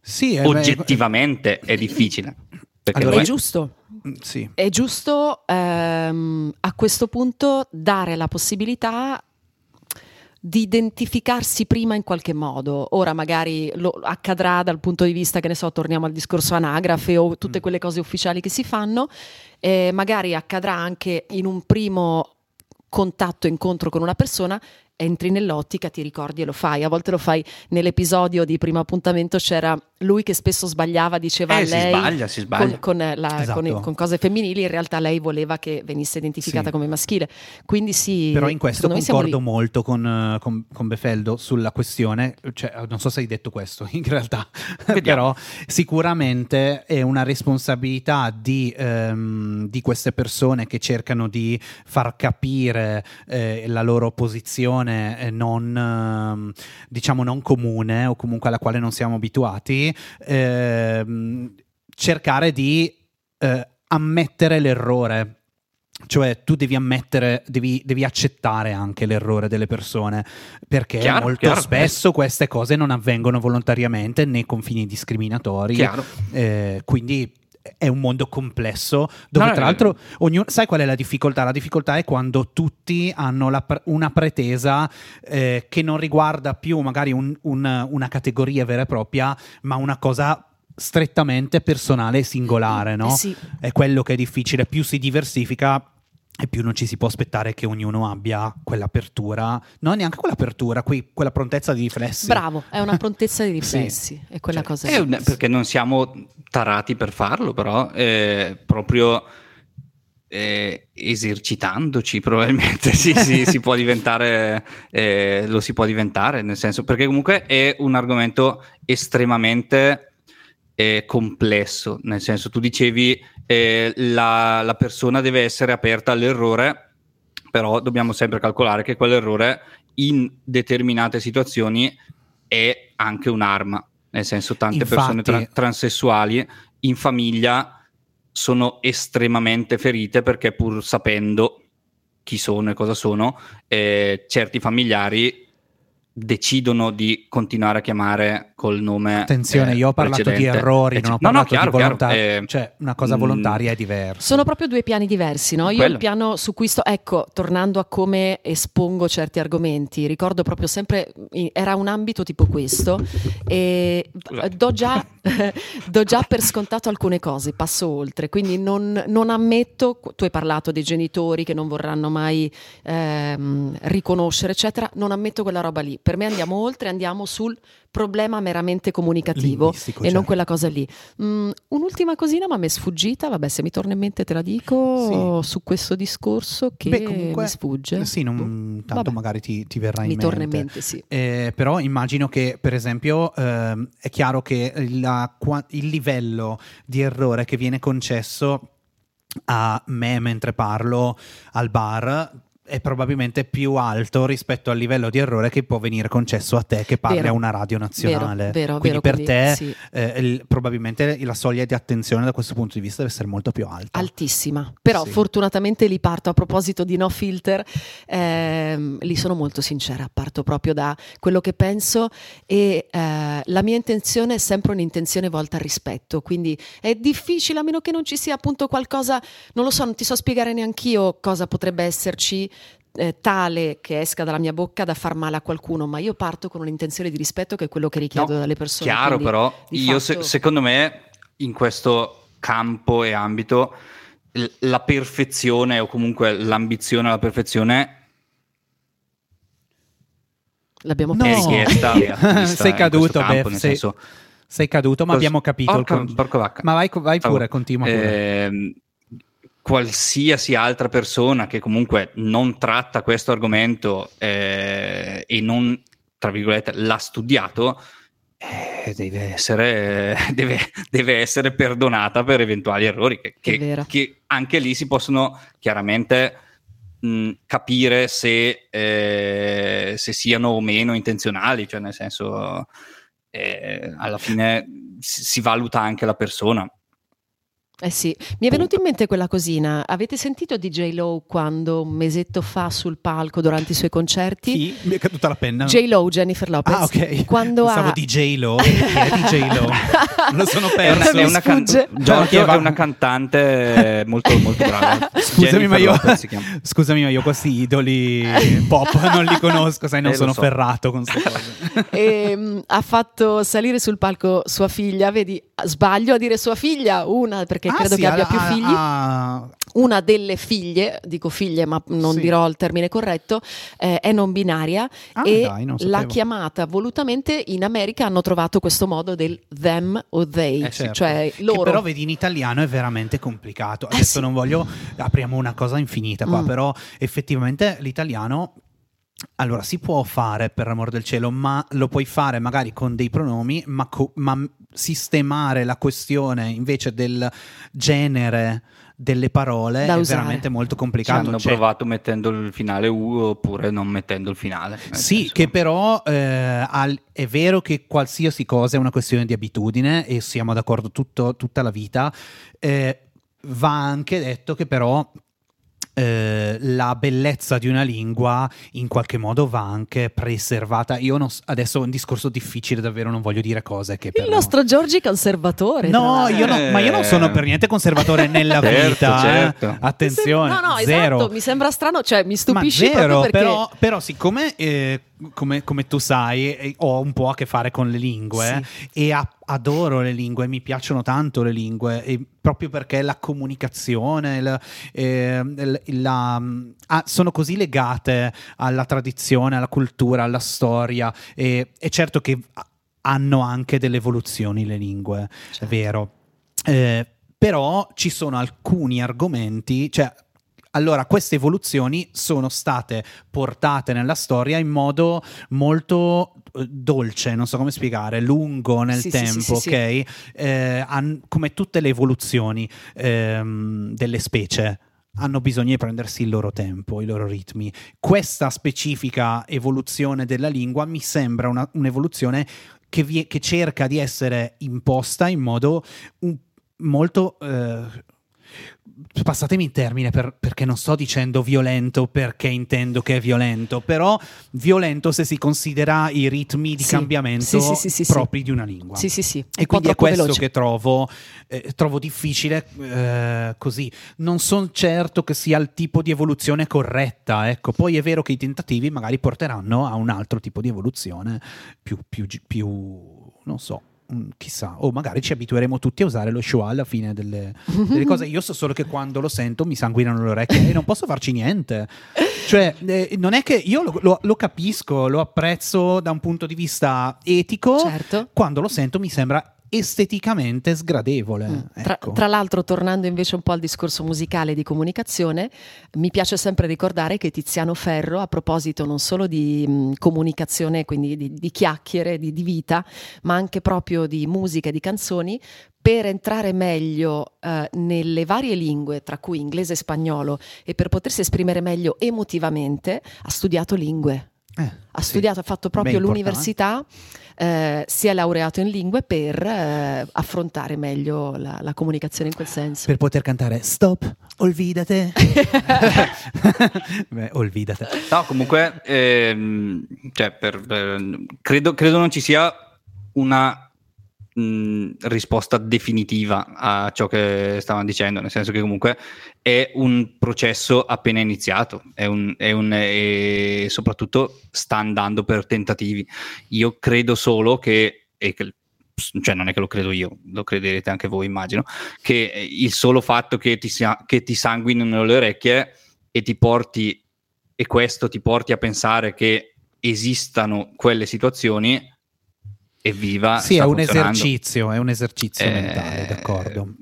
Sì, è- oggettivamente è difficile. Perché Allora, è giusto. Mm, Sì. È giusto ehm, a questo punto dare la possibilità di identificarsi prima in qualche modo. Ora magari lo accadrà dal punto di vista, che ne so, torniamo al discorso anagrafe o tutte Mm. quelle cose ufficiali che si fanno, eh, magari accadrà anche in un primo contatto, incontro con una persona, entri nell'ottica, ti ricordi e lo fai. A volte lo fai nell'episodio di primo appuntamento, c'era lui che spesso sbagliava, diceva a Eh, si lei sbaglia, si sbaglia. con, con, eh, la- Esatto. con- con cose femminili, in realtà lei voleva che venisse identificata Sì. come maschile. Quindi sì, Però in questo concordo molto con, eh, con, con Befeldo sulla questione, cioè, non so se hai detto questo in realtà, però sicuramente è una responsabilità di, ehm, di queste persone che cercano di far capire eh, la loro posizione eh, non, ehm, diciamo, non comune o comunque alla quale non siamo abituati, ehm, cercare di eh, ammettere l'errore. Cioè, tu devi ammettere, devi, devi accettare anche l'errore delle persone, perché Chiaro, molto chiaro. spesso queste cose non avvengono volontariamente né con fini discriminatori. Eh, quindi è un mondo complesso dove No, tra l'altro ognuno, sai qual è la difficoltà? La difficoltà è quando tutti hanno la una pretesa eh, che non riguarda più magari un- un- una categoria vera e propria, ma una cosa strettamente personale e singolare, no? Eh sì. È quello che è difficile, più si diversifica e più non ci si può aspettare che ognuno abbia quell'apertura, non neanche quell'apertura, qui, quella prontezza di riflessi. Bravo, è una prontezza di riflessi, è quella Cioè, cosa È un- perché non siamo tarati per farlo, però eh, proprio eh, esercitandoci probabilmente sì, sì, si può diventare, eh, lo si può diventare, nel senso perché comunque è un argomento estremamente eh, complesso, nel senso tu dicevi eh, la, la persona deve essere aperta all'errore, però dobbiamo sempre calcolare che quell'errore in determinate situazioni è anche un'arma, nel senso tante persone Infatti- tra- transessuali in famiglia sono estremamente ferite perché pur sapendo chi sono e cosa sono, eh, certi familiari decidono di continuare a chiamare col nome. Attenzione, eh, io ho parlato di precedente. errori, Eh, non ho no, no, parlato chiaro, di chiaro, volontà, eh, cioè una cosa mm, volontaria è diversa. Sono proprio due piani diversi, no? Io Quello. il piano su cui sto, ecco, tornando a come espongo certi argomenti, ricordo proprio sempre, era un ambito tipo questo, e do già, do già per scontato alcune cose, passo oltre, quindi non, non ammetto, tu hai parlato dei genitori che non vorranno mai ehm, riconoscere, eccetera, non ammetto quella roba lì, per me andiamo oltre, andiamo sul problema meramente comunicativo e non certo. quella cosa lì. Mm, un'ultima cosina, ma mi è sfuggita. Vabbè, se mi torna in mente te la dico su questo discorso che Beh, comunque- mi sfugge. Sì, non- Boh. tanto Vabbè. magari ti, ti verrà in mi mente. torna in mente, sì. Eh, però immagino che, per esempio, ehm, è chiaro che la il livello di errore che viene concesso a me mentre parlo al bar è probabilmente più alto rispetto al livello di errore che può venire concesso a te che parli Vero. a una radio nazionale. Vero, vero, quindi per quindi te sì. eh, il- probabilmente la soglia di attenzione da questo punto di vista deve essere molto più alta. Altissima, però Sì. fortunatamente lì parto a proposito di no filter, ehm, lì sono molto sincera, parto proprio da quello che penso e eh, la mia intenzione è sempre un'intenzione volta al rispetto, quindi è difficile a meno che non ci sia appunto qualcosa, non lo so, non ti so spiegare neanch'io cosa potrebbe esserci eh, tale che esca dalla mia bocca da far male a qualcuno, ma io parto con un'intenzione di rispetto che è quello che richiedo No, dalle persone. Chiaro, quindi, però, io se- fatto- secondo me in questo campo e ambito l- la perfezione o comunque l'ambizione alla perfezione l'abbiamo No. richiesta. Sei caduto, campo, Bef, nel sei- senso, Sei caduto, ma Cos- abbiamo capito. il Porca- con- porca vacca. Ma vai, vai pure, Allora, continua pure. ehm, qualsiasi altra persona che comunque non tratta questo argomento eh, e non, tra virgolette, l'ha studiato, eh, deve, essere, deve, deve essere perdonata per eventuali errori che, che- che anche lì si possono chiaramente mh, capire se, eh, se siano o meno intenzionali, cioè nel senso eh, alla fine si, si valuta anche la persona. Eh sì, mi è venuto in mente quella cosina. Avete sentito DJ Lo quando un mesetto fa sul palco durante i suoi concerti? Chi? Mi è caduta la penna. J Lo, Jennifer Lopez. Ah, ok. Quando Pensavo ha DJ Lo. Chi è DJ Lo? Lo sono perso. è una can-. Giorgio è una cantante molto, molto brava. Scusami, Jennifer ma io, Lopez si chiama. scusami, ma io questi idoli pop non li conosco, sai, non Eh, lo sono so. ferrato con queste cose. e, mm, ha fatto salire sul palco sua figlia. Vedi, sbaglio a dire sua figlia, una perché Ah, credo sì, che abbia più figli. ha- Una delle figlie, dico figlie, ma non Sì. dirò il termine corretto, eh, è non binaria Ah, e dai, non l'ha chiamata volutamente. In America hanno trovato questo modo del them o they, Eh, certo. cioè Che loro. però vedi in italiano è veramente complicato. Eh, Adesso sì. non voglio apriamo una cosa infinita qua, Mm. però effettivamente l'italiano allora si può fare per amor del cielo, ma lo puoi fare magari con dei pronomi, ma, co- ma sistemare la questione invece del genere delle parole Da è usare. veramente molto Ci complicato. hanno Cioè, provato mettendo il finale U oppure non mettendo il finale. nel Sì, senso- che però eh, al- è vero che qualsiasi cosa è una questione di abitudine e siamo d'accordo tutto- tutta la vita. eh, va anche detto che però eh, eh, la bellezza di una lingua in qualche modo va anche preservata. Io non adesso è un discorso difficile, davvero non voglio dire cose che Il nostro Giorgi conservatore. No, io no- ma io non sono per niente conservatore nella Certo, vita. eh. certo. Attenzione, No, no, zero. esatto, mi sembra strano, cioè mi stupisci Ma zero, proprio perché però, però siccome eh, come, come tu sai ho un po' a che fare con le lingue e a- adoro le lingue, mi piacciono tanto le lingue e proprio perché la comunicazione il- eh, il- la- ah, sono così legate alla tradizione, alla cultura, alla storia e è certo che hanno anche delle evoluzioni le lingue, è Certo. vero. Eh, però ci sono alcuni argomenti, cioè allora, queste evoluzioni sono state portate nella storia in modo molto eh, dolce, non so come spiegare, lungo nel Sì, tempo, sì, sì, ok? Eh, han- come tutte le evoluzioni ehm, delle specie hanno bisogno di prendersi il loro tempo, i loro ritmi. Questa specifica evoluzione della lingua mi sembra una- un'evoluzione che, vie- che cerca di essere imposta in modo un- molto... eh, passatemi il termine per- perché non sto dicendo violento perché intendo che è violento, però violento se si considera i ritmi di Sì, cambiamento sì, sì, propri di una lingua. Sì, sì, sì, E quindi è questo veloce. che trovo, eh, trovo difficile eh, così. Non sono certo che sia il tipo di evoluzione corretta. Ecco. Poi è vero che i tentativi magari porteranno a un altro tipo di evoluzione più, più, più non so. Chissà, o magari ci abitueremo tutti a usare lo show alla fine delle, delle cose. Io so solo che quando lo sento mi sanguinano le orecchie e non posso farci niente. Cioè, eh, non è che io lo, lo- lo capisco, lo apprezzo da un punto di vista etico. Certo. Quando lo sento mi sembra esteticamente sgradevole. Mm. Tra, ecco. tra l'altro, tornando invece un po' al discorso musicale di comunicazione, mi piace sempre ricordare che Tiziano Ferro, a proposito non solo di mh, comunicazione, quindi di, di chiacchiere, di, di vita, ma anche proprio di musica e di canzoni, per entrare meglio eh, nelle varie lingue, tra cui inglese e spagnolo, e per potersi esprimere meglio emotivamente, ha studiato lingue. Eh, Ha sì. studiato, ha fatto proprio l'università, eh, si è laureato in lingue per eh, affrontare meglio la, la comunicazione in quel senso. Per poter cantare Stop, olvidate. Beh, olvidate. No, comunque, ehm, cioè, per- per- credo, credo non ci sia una mh, risposta definitiva a ciò che stavano dicendo, nel senso che comunque è un processo appena iniziato, è un, è un- e soprattutto sta andando per tentativi. Io credo solo che, e che- cioè non è che lo credo io, lo crederete anche voi immagino, che il solo fatto che ti, che ti sanguinino le orecchie e ti porti e questo ti porti a pensare che esistano quelle situazioni evviva sì, è un esercizio, è un esercizio Eh, mentale, d'accordo.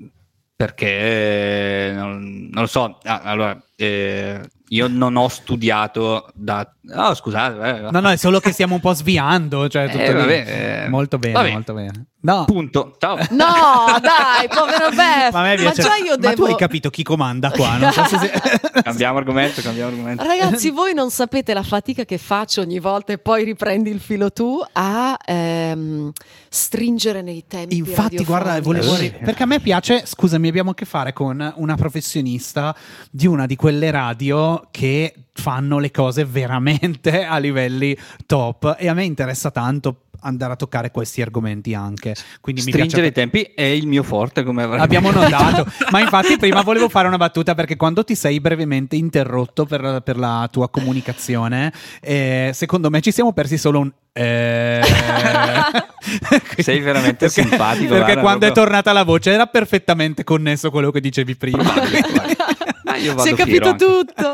perché non, non lo so ah, allora eh, io non ho studiato da oh scusate eh, No, no, è solo che stiamo un po' sviando, cioè tutto Eh, vabbè, eh, molto bene, vabbè. molto bene. No, punto ciao No, dai, povero Bef! ma, a me piace- già io ma tu devo... hai capito chi comanda qua? Non so se si- cambiamo argomento cambiamo argomento Ragazzi, voi non sapete la fatica che faccio ogni volta e poi riprendi il filo tu a ehm, stringere nei tempi. Infatti, guarda, volevo perché a me piace, scusami, abbiamo a che fare con una professionista di una di quelle radio che fanno le cose veramente a livelli top. E a me interessa tanto andare a toccare questi argomenti anche. Quindi mi stringere piace i tempi è il mio forte come avrai Abbiamo notato, ma infatti prima volevo fare una battuta perché quando ti sei brevemente interrotto per, per la tua comunicazione, eh, secondo me ci siamo persi solo un... eh. Sei veramente Perché- simpatico, Perché guarda, quando è proprio. tornata la voce era perfettamente connesso a quello che dicevi prima. Ah, Si è capito anche. tutto.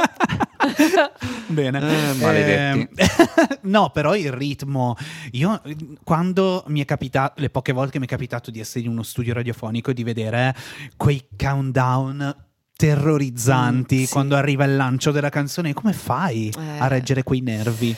Bene. Eh, maledetti. Ehm, no, però il ritmo. Io quando mi è capitato, le poche volte che mi è capitato di essere in uno studio radiofonico e di vedere quei countdown terrorizzanti Mm, sì. quando arriva il lancio della canzone, come fai Eh. a reggere quei nervi?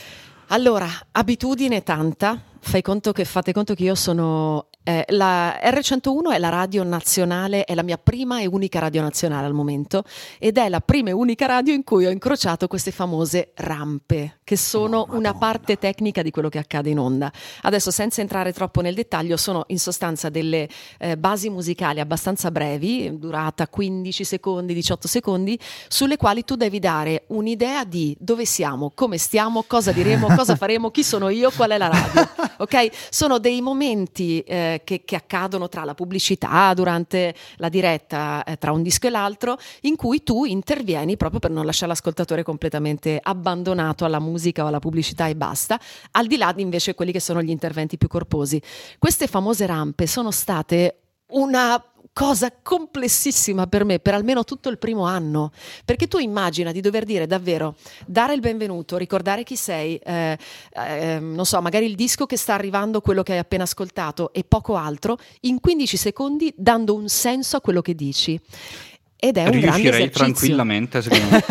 Allora, abitudine tanta. Fai conto che fate conto che io sono Eh, la R101 è la radio nazionale, è la mia prima e unica radio nazionale al momento ed è la prima e unica radio in cui ho incrociato queste famose rampe, che sono una parte tecnica di quello che accade in onda. Adesso, senza entrare troppo nel dettaglio, sono in sostanza delle eh, basi musicali abbastanza brevi, durata 15 secondi, 18 secondi, sulle quali tu devi dare un'idea di dove siamo, come stiamo, cosa diremo, cosa faremo, chi sono io, qual è la radio. Ok? Sono dei momenti eh, che, che accadono tra la pubblicità, durante la diretta, eh, tra un disco e l'altro, in cui tu intervieni proprio per non lasciare l'ascoltatore completamente abbandonato alla musica o alla pubblicità e basta, al di là di invece quelli che sono gli interventi più corposi. Queste famose rampe sono state una cosa complessissima per me per almeno tutto il primo anno perché tu immagina di dover dire davvero dare il benvenuto ricordare chi sei eh, eh, non so magari il disco che sta arrivando quello che hai appena ascoltato e poco altro in 15 secondi dando un senso a quello che dici ed è un grande Riuscirei esercizio tranquillamente, secondo me.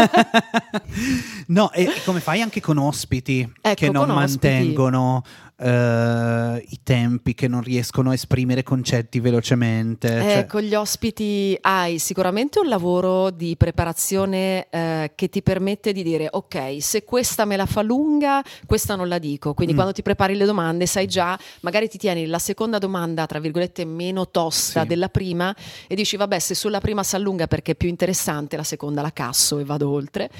no, e come fai anche con ospiti Ecco, che non ospiti. mantengono eh, i tempi, che non riescono a esprimere concetti velocemente? cioè- Eh, con gli ospiti hai sicuramente un lavoro di preparazione eh, che ti permette di dire ok, se questa me la fa lunga, questa non la dico. Quindi Mm. quando ti prepari le domande sai già, magari ti tieni la seconda domanda, tra virgolette, meno tosta Sì. della prima e dici vabbè, se sulla prima si allunga perché è più interessante, la seconda la casso e vado oltre.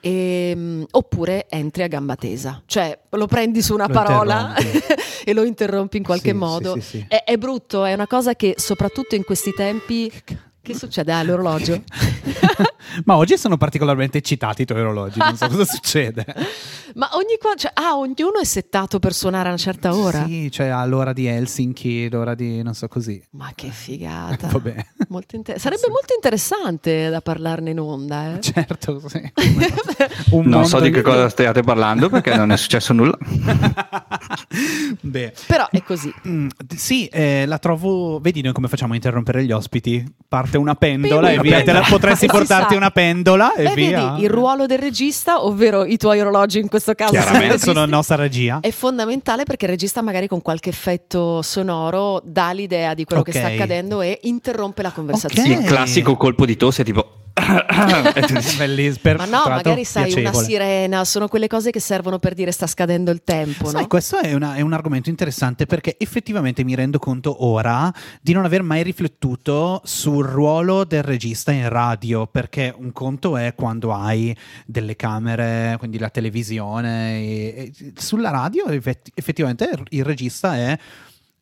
Ehm, oppure entri a gamba tesa, cioè lo prendi su una Lo parola. e lo interrompi in qualche Sì, modo. sì, sì. È, è brutto, è una cosa che soprattutto in questi tempi... Che succede Ah, all'orologio? Ma oggi sono particolarmente eccitati i tuoi orologi, non so cosa succede. Ma ogni qua... Cioè, ah, ognuno è settato per suonare a una certa ora? Sì, cioè all'ora di Helsinki, l'ora di non so così. Ma che figata. Vabbè. Molto inter- Sarebbe molto interessante da parlarne in onda, eh? Certo, sì. Un Non so di che cosa stiate parlando perché non è successo nulla. Beh. Però è così. Mm, sì, eh, la trovo. Vedi noi come facciamo a interrompere gli ospiti? Parte una pendola Pendola, e via. Te la, pendola. potresti portarti sa. Una pendola e Beh, via. vedi, il ruolo del regista, ovvero i tuoi orologi in questo caso, Chiaramente sono nostra regia. È fondamentale perché il regista magari con qualche effetto sonoro dà l'idea di quello Ok. che sta accadendo e interrompe la conversazione. Ok. Il classico colpo di tosse tipo... Ma no, magari sai una piacevole. sirena, sono quelle cose che servono per dire sta scadendo il tempo, Sai, no? questo è, una- è un argomento interessante perché effettivamente mi rendo conto ora di non aver mai riflettuto sul ruolo del regista in radio, perché un conto è quando hai delle camere, quindi la televisione, e- e sulla radio effetti- effettivamente il regista è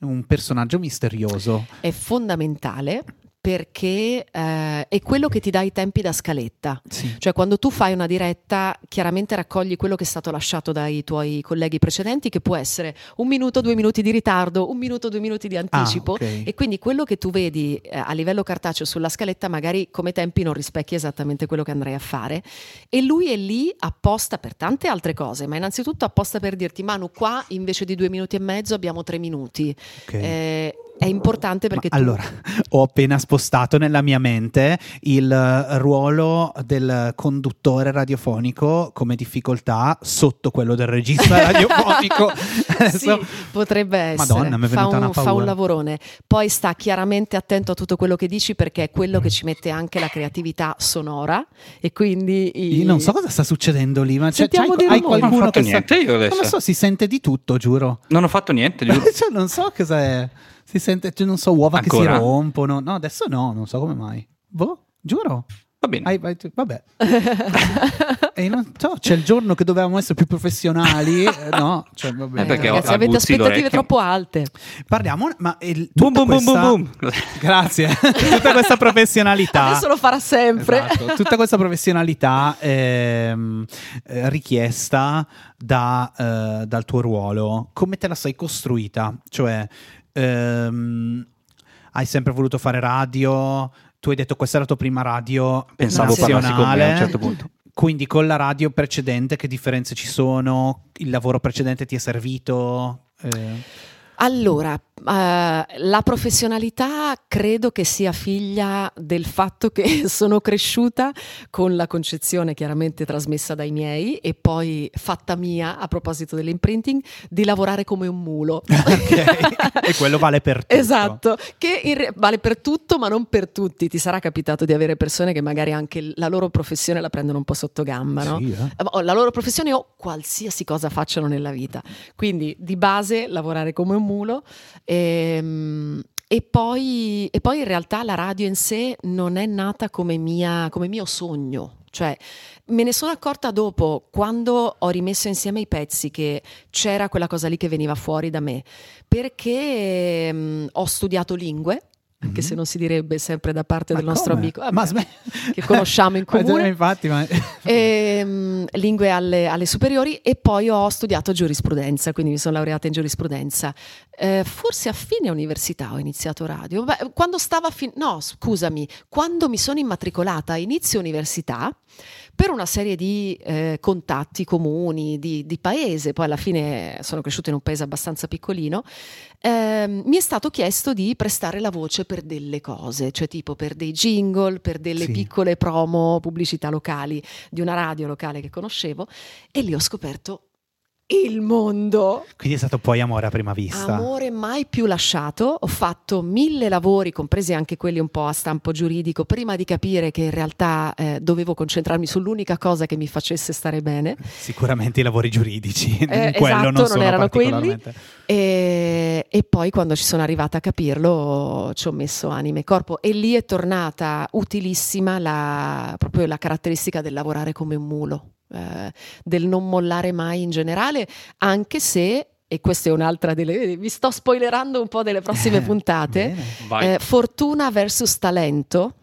un personaggio misterioso. È fondamentale perché eh, è quello che ti dà i tempi da scaletta. Sì. Cioè quando tu fai una diretta chiaramente raccogli quello che è stato lasciato dai tuoi colleghi precedenti che può essere un minuto, due minuti di ritardo, un minuto, due minuti di anticipo ok. e quindi quello che tu vedi eh, a livello cartaceo sulla scaletta magari come tempi non rispecchia esattamente quello che andrei a fare e lui è lì apposta per tante altre cose ma innanzitutto apposta per dirti Manu qua invece di due minuti e mezzo abbiamo tre minuti Ok. Eh, è importante perché Ma tu allora, ho appena spostato nella mia mente il eh, ruolo del conduttore radiofonico come difficoltà sotto quello del regista radiofonico. Sì, potrebbe essere. Madonna, mi è fa, un, una fa paura. un lavorone. Poi sta chiaramente attento a tutto quello che dici perché è quello che ci mette anche la creatività sonora e quindi i- Io non so cosa sta succedendo lì, ma c'è, Sentiamo c'hai- hai rumori. qualcuno Non ho fatto che niente io adesso. Non lo so, si sente di tutto, giuro. Non ho fatto niente, giuro. Cioè, non so cosa è. Si sente, cioè, non so, uova che Ancora? si rompono. No, adesso no, non so come mai. Boh, giuro. Va bene. Hai- vai- vabbè. e non so, c'è il giorno che dovevamo essere più professionali. eh, no, cioè, vabbè. Eh, perché ho- ragazzi, avete aspettative l'orecchio. troppo alte. Parliamo, ma il, boom, boom, questa- boom, boom. Grazie. tutta questa professionalità. Adesso lo farà sempre. Esatto, tutta questa professionalità ehm, eh, richiesta da, eh, dal tuo ruolo, come te la sei costruita? Cioè, ehm, hai sempre voluto fare radio? Tu hai detto questa è la tua prima radio Pensavo Nazionale. a un certo punto. Quindi con la radio precedente che differenze ci sono? Il lavoro precedente ti è servito? Eh, Allora, eh, la professionalità credo che sia figlia del fatto che sono cresciuta con la concezione chiaramente trasmessa dai miei e poi fatta mia a proposito dell'imprinting di lavorare come un mulo. Ok. e quello vale per tutto. Esatto, che re- vale per tutto ma non per tutti. Ti sarà capitato di avere persone che magari anche la loro professione la prendono un po' sotto gamba, no? Sì, eh. o la loro professione o qualsiasi cosa facciano nella vita. Quindi di base lavorare come un mulo. ehm, E poi, e poi in realtà la radio in sé non è nata come, mia, come mio sogno. Cioè, me ne sono accorta dopo, quando ho rimesso insieme i pezzi, che c'era quella cosa lì che veniva fuori da me. Perché ehm, ho studiato lingue, anche se non si direbbe sempre da parte Ma del nostro come? amico, Ma vabbè, sme- che conosciamo in Ma- comune. infatti, ma... Ehm, lingue alle, alle superiori e poi ho studiato giurisprudenza, quindi mi sono laureata in giurisprudenza. Eh, forse a fine università ho iniziato radio. Beh, quando stava a fin- no, scusami, quando mi sono immatricolata a inizio università per una serie di eh, contatti comuni, di, di paese, poi alla fine sono cresciuta in un paese abbastanza piccolino, ehm, mi è stato chiesto di prestare la voce per delle cose, cioè tipo per dei jingle, per delle Sì. piccole promo, pubblicità locali di una radio locale che conoscevo e lì ho scoperto il mondo. Quindi è stato poi amore a prima vista. Amore mai più lasciato. Ho fatto mille lavori, compresi anche quelli un po' a stampo giuridico, prima di capire che in realtà eh, dovevo concentrarmi sull'unica cosa che mi facesse stare bene. Sicuramente i lavori giuridici, Eh, quello esatto, non, non sono erano quelli. E, e poi quando ci sono arrivata a capirlo ci ho messo anima e corpo e lì è tornata utilissima la, proprio la caratteristica del lavorare come un mulo, eh, del non mollare mai in generale, anche se, e questa è un'altra delle... vi sto spoilerando un po' delle prossime Eh, puntate, eh, fortuna versus talento.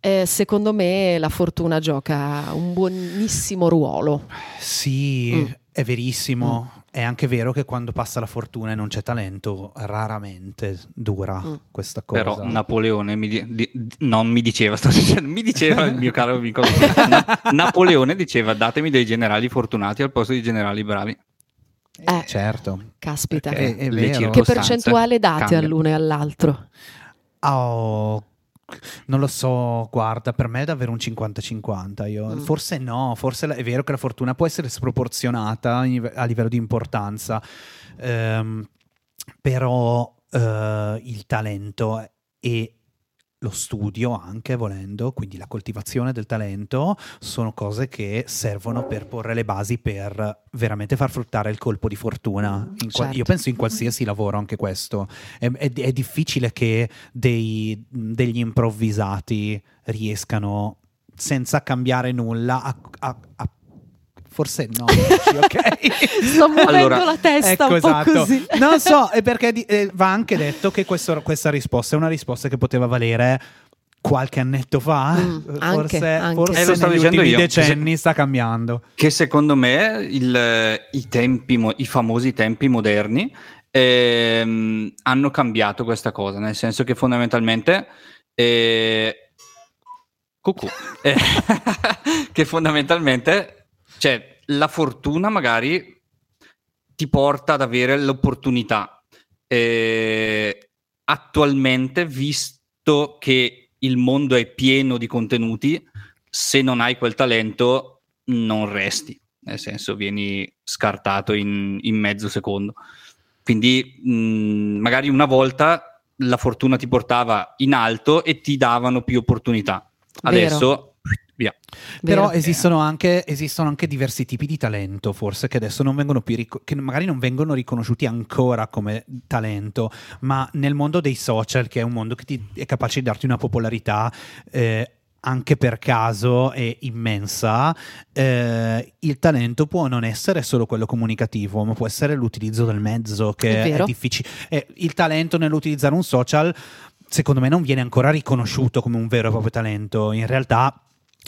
eh, secondo me la fortuna gioca un buonissimo ruolo. Sì, Mm. è verissimo. È anche vero che quando passa la fortuna e non c'è talento, raramente dura Mm. questa cosa. Però Napoleone mi di- di- non mi diceva, sto dicendo, mi diceva il mio caro amico Na- Napoleone diceva datemi dei generali fortunati al posto di generali bravi. Eh, Certo. caspita. È vero. Che percentuale date cambiano. all'uno e all'altro? Oh, non lo so, guarda, per me è davvero un 50-50. Io. Mm. Forse no, forse è vero che la fortuna può essere sproporzionata a livello di importanza, ehm, però eh, il talento e lo studio anche volendo, quindi la coltivazione del talento, sono cose che servono per porre le basi per veramente far fruttare il colpo di fortuna. Certo. Io penso in qualsiasi lavoro anche questo. È, è- è difficile che dei- degli improvvisati riescano senza cambiare nulla a... a- a- forse no, ok? Sto muovendo Allora, la testa Ecco, un po' esatto. così. Non so, è perché di- eh, va anche detto che questo- questa risposta è una risposta che poteva valere qualche annetto fa. Mm, forse anche, anche. forse Eh, lo negli dicendo ultimi io. decenni sta cambiando. Che secondo me il- i tempi, i famosi tempi moderni ehm, hanno cambiato questa cosa, nel senso che fondamentalmente eh, cucù, Eh, che fondamentalmente cioè, la fortuna magari ti porta ad avere l'opportunità. Eh, attualmente, visto che il mondo è pieno di contenuti, se non hai quel talento non resti, nel senso vieni scartato in, in mezzo secondo. Quindi mh, magari una volta la fortuna ti portava in alto e ti davano più opportunità. Vero. Via. Però Vero. esistono anche, esistono anche diversi tipi di talento, forse, che adesso non vengono più rico- che magari non vengono riconosciuti ancora come talento, ma nel mondo dei social, che è un mondo che ti è capace di darti una popolarità. eh, anche per caso è immensa, eh, il talento può non essere solo quello comunicativo, ma può essere l'utilizzo del mezzo, che È è, difficile. Eh, il talento nell'utilizzare un social, secondo me, non viene ancora riconosciuto come un vero e proprio talento. In realtà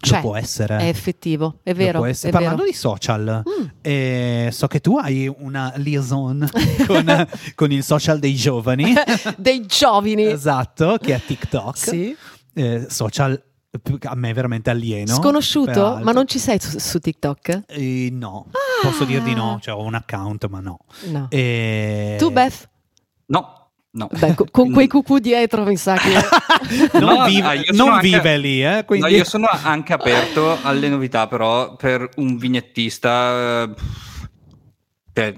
Cioè, può essere. È effettivo, è vero. è Parlando vero. di social, Mm. eh, so che tu hai una liaison con, con il social dei giovani. Dei giovani. esatto, che è TikTok. Sì. Eh, social a me è veramente alieno. Sconosciuto? peraltro. Ma non ci sei su, su TikTok? Eh, no, Ah. posso dir di no. Cioè, ho un account, ma no. No. Eh, Tu, Beth? No, no. Beh, co- con quei cucù dietro mi sa che... non, No, vive, ah, non anche- vive lì, eh, No, quindi... io sono anche aperto alle novità, però per un vignettista eh, cioè,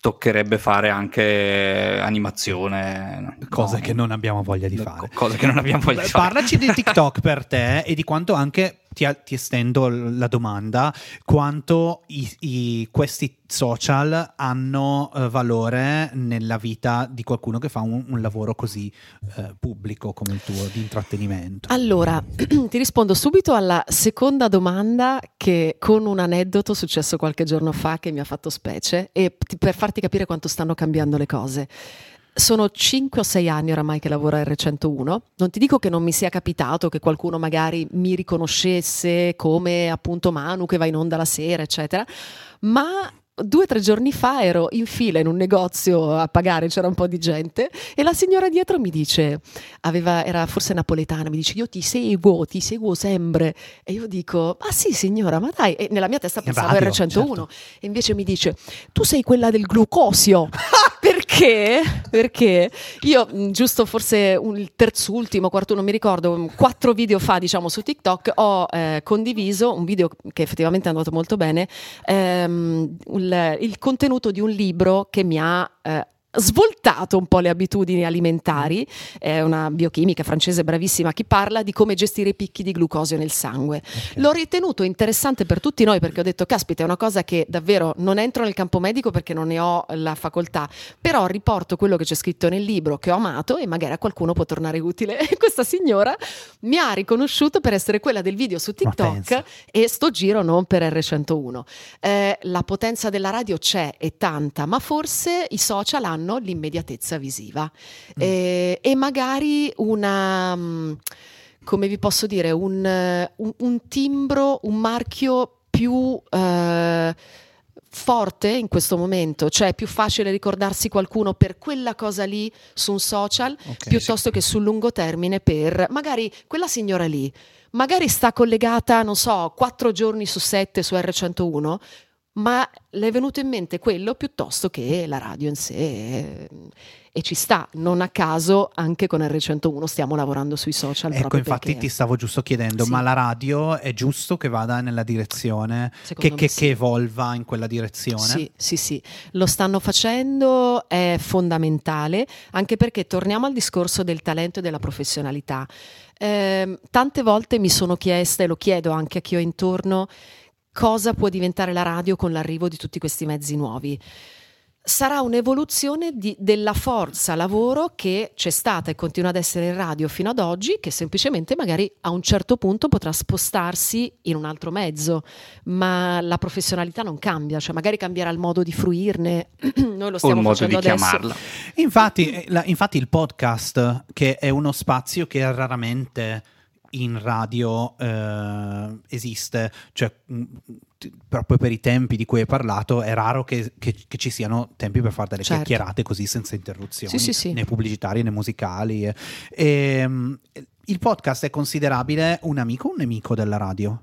toccherebbe fare anche animazione. Cose No, che non abbiamo voglia di fare. Cose che non abbiamo voglia di fare. Parlaci di TikTok per te e di quanto anche ti, ti estendo la domanda, quanto i- i- questi social hanno eh, valore nella vita di qualcuno che fa un, un lavoro così eh, pubblico come il tuo di intrattenimento. Allora, ti rispondo subito alla seconda domanda che con un aneddoto successo qualche giorno fa che mi ha fatto specie e per farti capire quanto stanno cambiando le cose. Sono 5 o 6 anni oramai che lavoro a R101. Non ti dico che non mi sia capitato che qualcuno magari mi riconoscesse come appunto Manu che va in onda la sera, eccetera, ma due o tre giorni fa ero in fila in un negozio a pagare, c'era un po' di gente e la signora dietro mi dice, aveva, era forse napoletana, mi dice io ti seguo, ti seguo sempre e io dico, ma sì signora, ma dai, e nella mia testa In pensavo radio, R101 certo. e invece mi dice, tu sei quella del glucosio. Perché? Perché io, giusto forse un, il terzultimo, quarto, non mi ricordo, quattro video fa, diciamo, su TikTok, ho eh, condiviso un video che effettivamente è andato molto bene, ehm, il, il contenuto di un libro che mi ha... eh, svoltato un po' le abitudini alimentari, è una biochimica francese bravissima che parla di come gestire i picchi di glucosio nel sangue. L'ho ritenuto interessante per tutti noi perché ho detto, caspita, è una cosa che davvero non entro nel campo medico perché non ne ho la facoltà, però riporto quello che c'è scritto nel libro che ho amato e magari a qualcuno può tornare utile. E questa signora mi ha riconosciuto per essere quella del video su. TikTok e sto giro non per R101. Eh, la potenza della radio c'è, è tanta, ma forse i social hanno l'immediatezza visiva. Eh, e magari una... mm, come vi posso dire, un, un- un timbro, un marchio più eh, forte in questo momento, cioè è più facile ricordarsi qualcuno per quella cosa lì su un social Ok, piuttosto che sul lungo termine per magari quella signora lì, magari sta collegata, non so, quattro giorni su sette su R101, ma le è venuto in mente quello piuttosto che la radio in sé eh, e ci sta, non a caso anche con R101 stiamo lavorando sui social. Ecco, infatti perché- ti stavo giusto chiedendo, Sì. ma la radio è giusto che vada nella direzione, che, che- sì. che evolva in quella direzione? Sì, sì, sì, lo stanno facendo, è fondamentale, anche perché torniamo al discorso del talento e della professionalità. Ehm, tante volte mi sono chiesta, e lo chiedo anche a chi ho intorno, cosa può diventare la radio con l'arrivo di tutti questi mezzi nuovi. Sarà un'evoluzione di- della forza lavoro che c'è stata e continua ad essere in radio fino ad oggi, che semplicemente magari a un certo punto potrà spostarsi in un altro mezzo ma la professionalità non cambia, cioè magari cambierà il modo di fruirne, noi lo O il stiamo modo di adesso. chiamarla. Infatti, eh, la- infatti il podcast, che è uno spazio che raramente in radio eh, esiste, cioè t- proprio per i tempi di cui hai parlato, è raro che, che- che ci siano tempi per fare delle Certo. chiacchierate così senza interruzioni, Sì, sì, sì. né pubblicitarie né musicali. eh. Ehm, il podcast è considerabile un amico o un nemico della radio?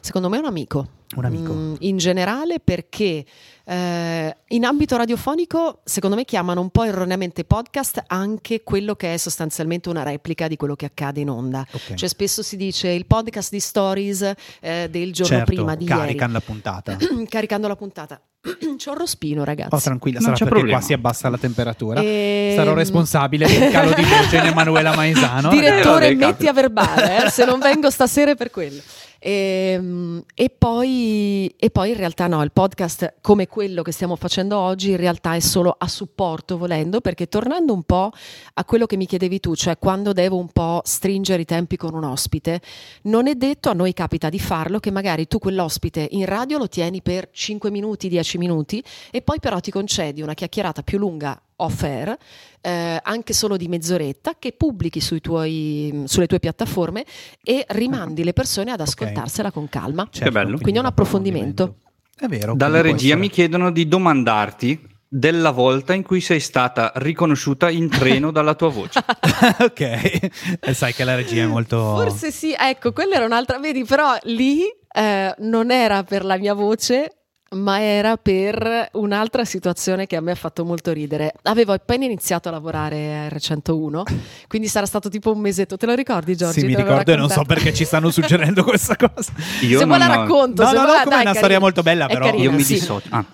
Secondo me è un amico. Un amico. Mm, in generale perché eh, in ambito radiofonico secondo me chiamano un po' erroneamente podcast anche quello che è sostanzialmente una replica di quello che accade in onda. Ok. Cioè spesso si dice il podcast di stories eh, del giorno certo, prima di caricano la puntata. ieri, caricando la puntata. C'ho il rospino ragazzi. Oh, tranquilla, Non sarà c'è perché problema. qua si abbassa la temperatura. Ehm, Sarò responsabile del calo di voce in Emanuela Maesano. Direttore, Eh, vabbè, metti a verbale, eh, se non vengo stasera è per quello. Ehm, E, poi, e poi in realtà no, il podcast come quello che stiamo facendo oggi in realtà è solo a supporto volendo, perché tornando un po' a quello che mi chiedevi tu, cioè quando devo un po' stringere i tempi con un ospite, non è detto, a noi capita di farlo, che magari tu quell'ospite in radio lo tieni per 5 minuti, 10 minuti e poi però ti concedi una chiacchierata più lunga off air, eh, anche solo di mezz'oretta, che pubblichi sui tuoi, sulle tue piattaforme e rimandi le persone ad ascoltarsela con calma. Certo, bello. Quindi è un approfondimento. È vero. Dalla regia essere- mi chiedono di domandarti della volta in cui sei stata riconosciuta in treno dalla tua voce. ok, e sai che la regia è molto... Forse sì, ecco, quella era un'altra, vedi, però lì eh, non era per la mia voce, ma era per un'altra situazione che a me ha fatto molto ridere. Avevo appena iniziato a lavorare a R101, quindi sarà stato tipo un mesetto. Te lo ricordi, Giorgio? Sì, mi ricordo e non so perché ci stanno suggerendo questa cosa. Io se vuoi la ho- racconto. No, se no, no, come dai, è una storia molto bella, però. carina, Io mi sì. dissocio. Ah,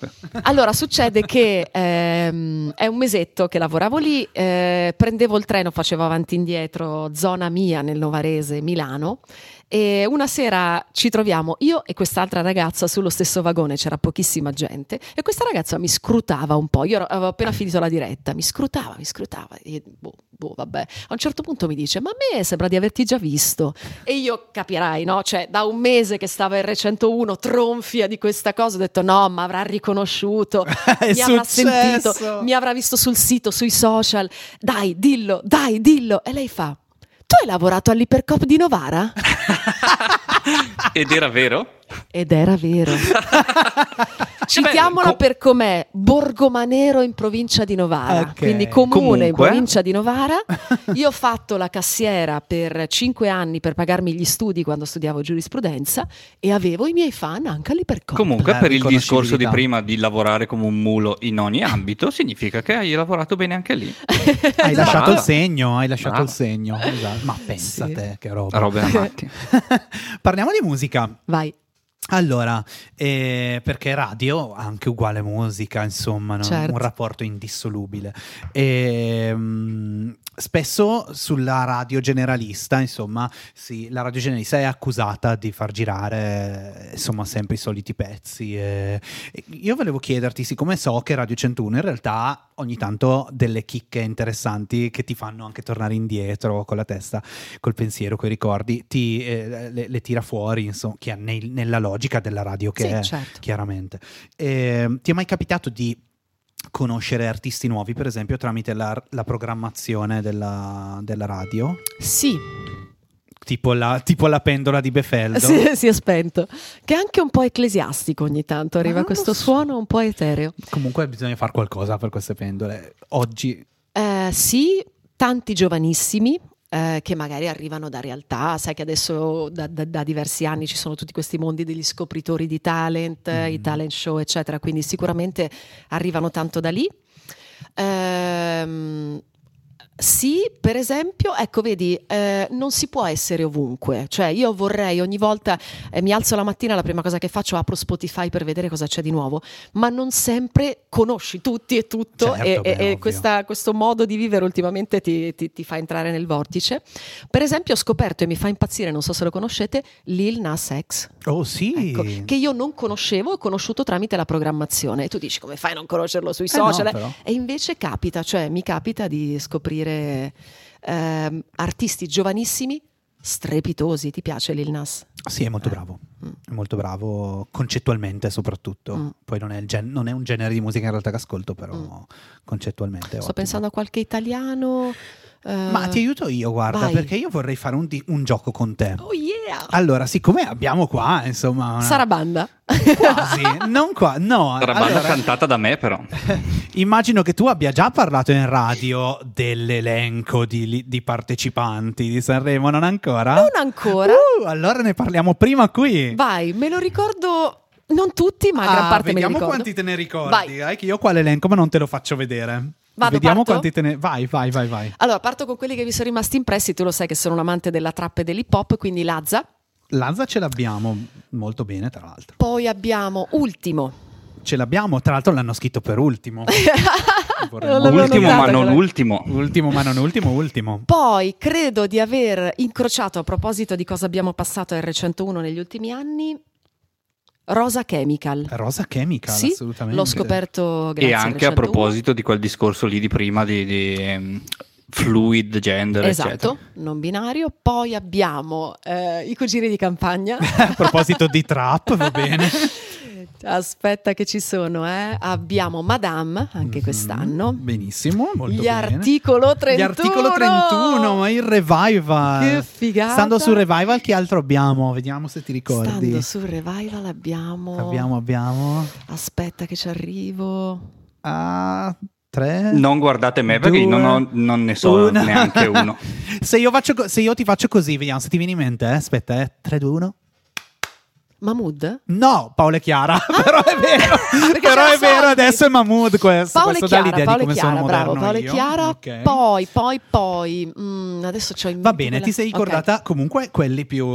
Allora, succede che ehm, è un mesetto che lavoravo lì, eh, prendevo il treno, facevo avanti e indietro, zona mia nel Novarese, Milano, e una sera ci troviamo io e quest'altra ragazza sullo stesso vagone, c'era pochissima gente, e questa ragazza mi scrutava un po', io avevo appena finito la diretta, mi scrutava, mi scrutava, e boh, boh, vabbè. A un certo punto mi dice, ma a me sembra di averti già visto. E io capirai, no? Cioè, da un mese che stava R101, tronfia di questa cosa, ho detto no, ma avrà riconosciuto, mi avrà successo. sentito, mi avrà visto sul sito, sui social. Dai, dillo, dai, dillo. E lei fa, tu hai lavorato all'Ipercop di Novara? Ed era vero? Ed era vero. Citiamola co- per com'è, Borgomanero in provincia di Novara, Ok. quindi comune in Comunque. provincia di Novara. Io ho fatto la cassiera per cinque anni per pagarmi gli studi quando studiavo giurisprudenza e avevo i miei fan anche all'Ipercop. Comunque, La per il discorso di prima di lavorare come un mulo in ogni ambito, significa che hai lavorato bene anche lì. Hai lasciato il segno, hai lasciato Brava. il segno. Esatto. Ma pensa Sì. te, che roba. Matti. Parliamo di musica. Vai. Allora, eh, perché radio ha anche uguale musica, insomma, no? Certo. un rapporto indissolubile. E, mm, spesso sulla radio generalista, insomma, sì, la radio generalista è accusata di far girare, eh, insomma, sempre i soliti pezzi. e- e io volevo chiederti, siccome so che Radio 101 in realtà ogni tanto delle chicche interessanti che ti fanno anche tornare indietro con la testa, col pensiero, con i ricordi, ti, eh, le, le tira fuori, insomma, che è nei- nella logica della radio che Sì, è, certo. chiaramente. E, ti è mai capitato di conoscere artisti nuovi, per esempio, tramite la, la programmazione della, della radio? Sì, Tipo la, tipo la pendola di Befeldo? si, si è spento. Che è anche un po' ecclesiastico ogni tanto, arriva non questo so. suono un po' etereo. Comunque bisogna fare qualcosa per queste pendole. Oggi Eh, sì, tanti giovanissimi. Eh, che magari arrivano da realtà, sai che adesso da, da- da diversi anni ci sono tutti questi mondi degli scopritori di talent, Mhm. i talent show, eccetera, quindi sicuramente arrivano tanto da lì. Ehm, sì, per esempio, ecco, vedi, eh, non si può essere ovunque. Cioè, io vorrei ogni volta eh, mi alzo la mattina, la prima cosa che faccio apro Spotify per vedere cosa c'è di nuovo, ma non sempre conosci tutti e tutto Certo, e, beh, e- e questa- questo modo di vivere ultimamente ti, ti- ti fa entrare nel vortice. Per esempio, ho scoperto e mi fa impazzire, non so se lo conoscete, Lil Nas X. Oh sì, Ecco, che io non conoscevo, ho conosciuto tramite la programmazione. E tu dici come fai a non conoscerlo sui Eh no, social? però. e invece capita, cioè mi capita di scoprire ehm, artisti giovanissimi strepitosi. Ti piace Lil Nas? sì, è molto bravo. Mm. È molto bravo concettualmente soprattutto. Mm. Poi non è, gen- non è un genere di musica in realtà che ascolto, però Mm. concettualmente. Sto ottimo. pensando a qualche italiano. Eh, Ma ti aiuto io, guarda, vai. perché io vorrei fare un, di- un gioco con te. Oh yeah! Allora, siccome abbiamo qua, insomma, una- Sarabanda. quasi, non qua, no. Sarà banda allora, cantata da me, però. immagino che tu abbia già parlato in radio dell'elenco di, di partecipanti di Sanremo, non ancora? Non ancora. Uh, allora ne parliamo prima qui. Vai, me lo ricordo. Non tutti, ma gran Ah, parte me li vediamo ricordo. quanti te ne ricordi. Vai. eh, che io qua l'elenco, ma non te lo faccio vedere. Vado, vediamo parto? quanti te ne. Vai, vai, vai, vai. Allora, parto con quelli che mi sono rimasti impressi. Tu lo sai che sono un amante della trap e dell'hip hop, quindi Lazza. Lanza ce l'abbiamo molto bene, tra l'altro. Poi abbiamo Ultimo. Ce l'abbiamo, tra l'altro l'hanno scritto per ultimo. Non Ultimo, ma non ultimo. Ultimo, ma non ultimo, ultimo. Poi credo di aver incrociato, a proposito di cosa abbiamo passato a R101 negli ultimi anni, Rosa Chemical. Rosa Chemical, sì, assolutamente. l'ho scoperto grazie E anche a R101. proposito di quel discorso lì di prima di, di, ehm, fluid, gender, Esatto, eccetera. non binario. Poi abbiamo eh, i cugini di campagna. a proposito di trap, va bene. Aspetta che ci sono, eh. Abbiamo Madame, anche Mhm, quest'anno. Benissimo, molto Gli bene. articolo 31. Gli articolo 31, ma il revival. Che figata. Stando sul revival, chi altro abbiamo? Vediamo se ti ricordi. Stando sul revival abbiamo... Abbiamo, abbiamo. Aspetta che ci arrivo. Ah, tre. Non guardate me perché Due, non, ho- non ne so una. neanche uno. se, io faccio se io ti faccio così, vediamo se ti viene in mente. eh. Aspetta, eh. 3, 2, 1. Mahmood? No, Paolo e Chiara, però è vero, Ah, perché però è vero, adesso è Mahmood questo, Paolo e questo dà Chiara, l'idea Paolo di e come Chiara, sono bravo, Paolo e io. Chiara, Ok. poi, poi, poi, mm, adesso c'ho in Va bene, quella- ti sei ricordata comunque quelli più,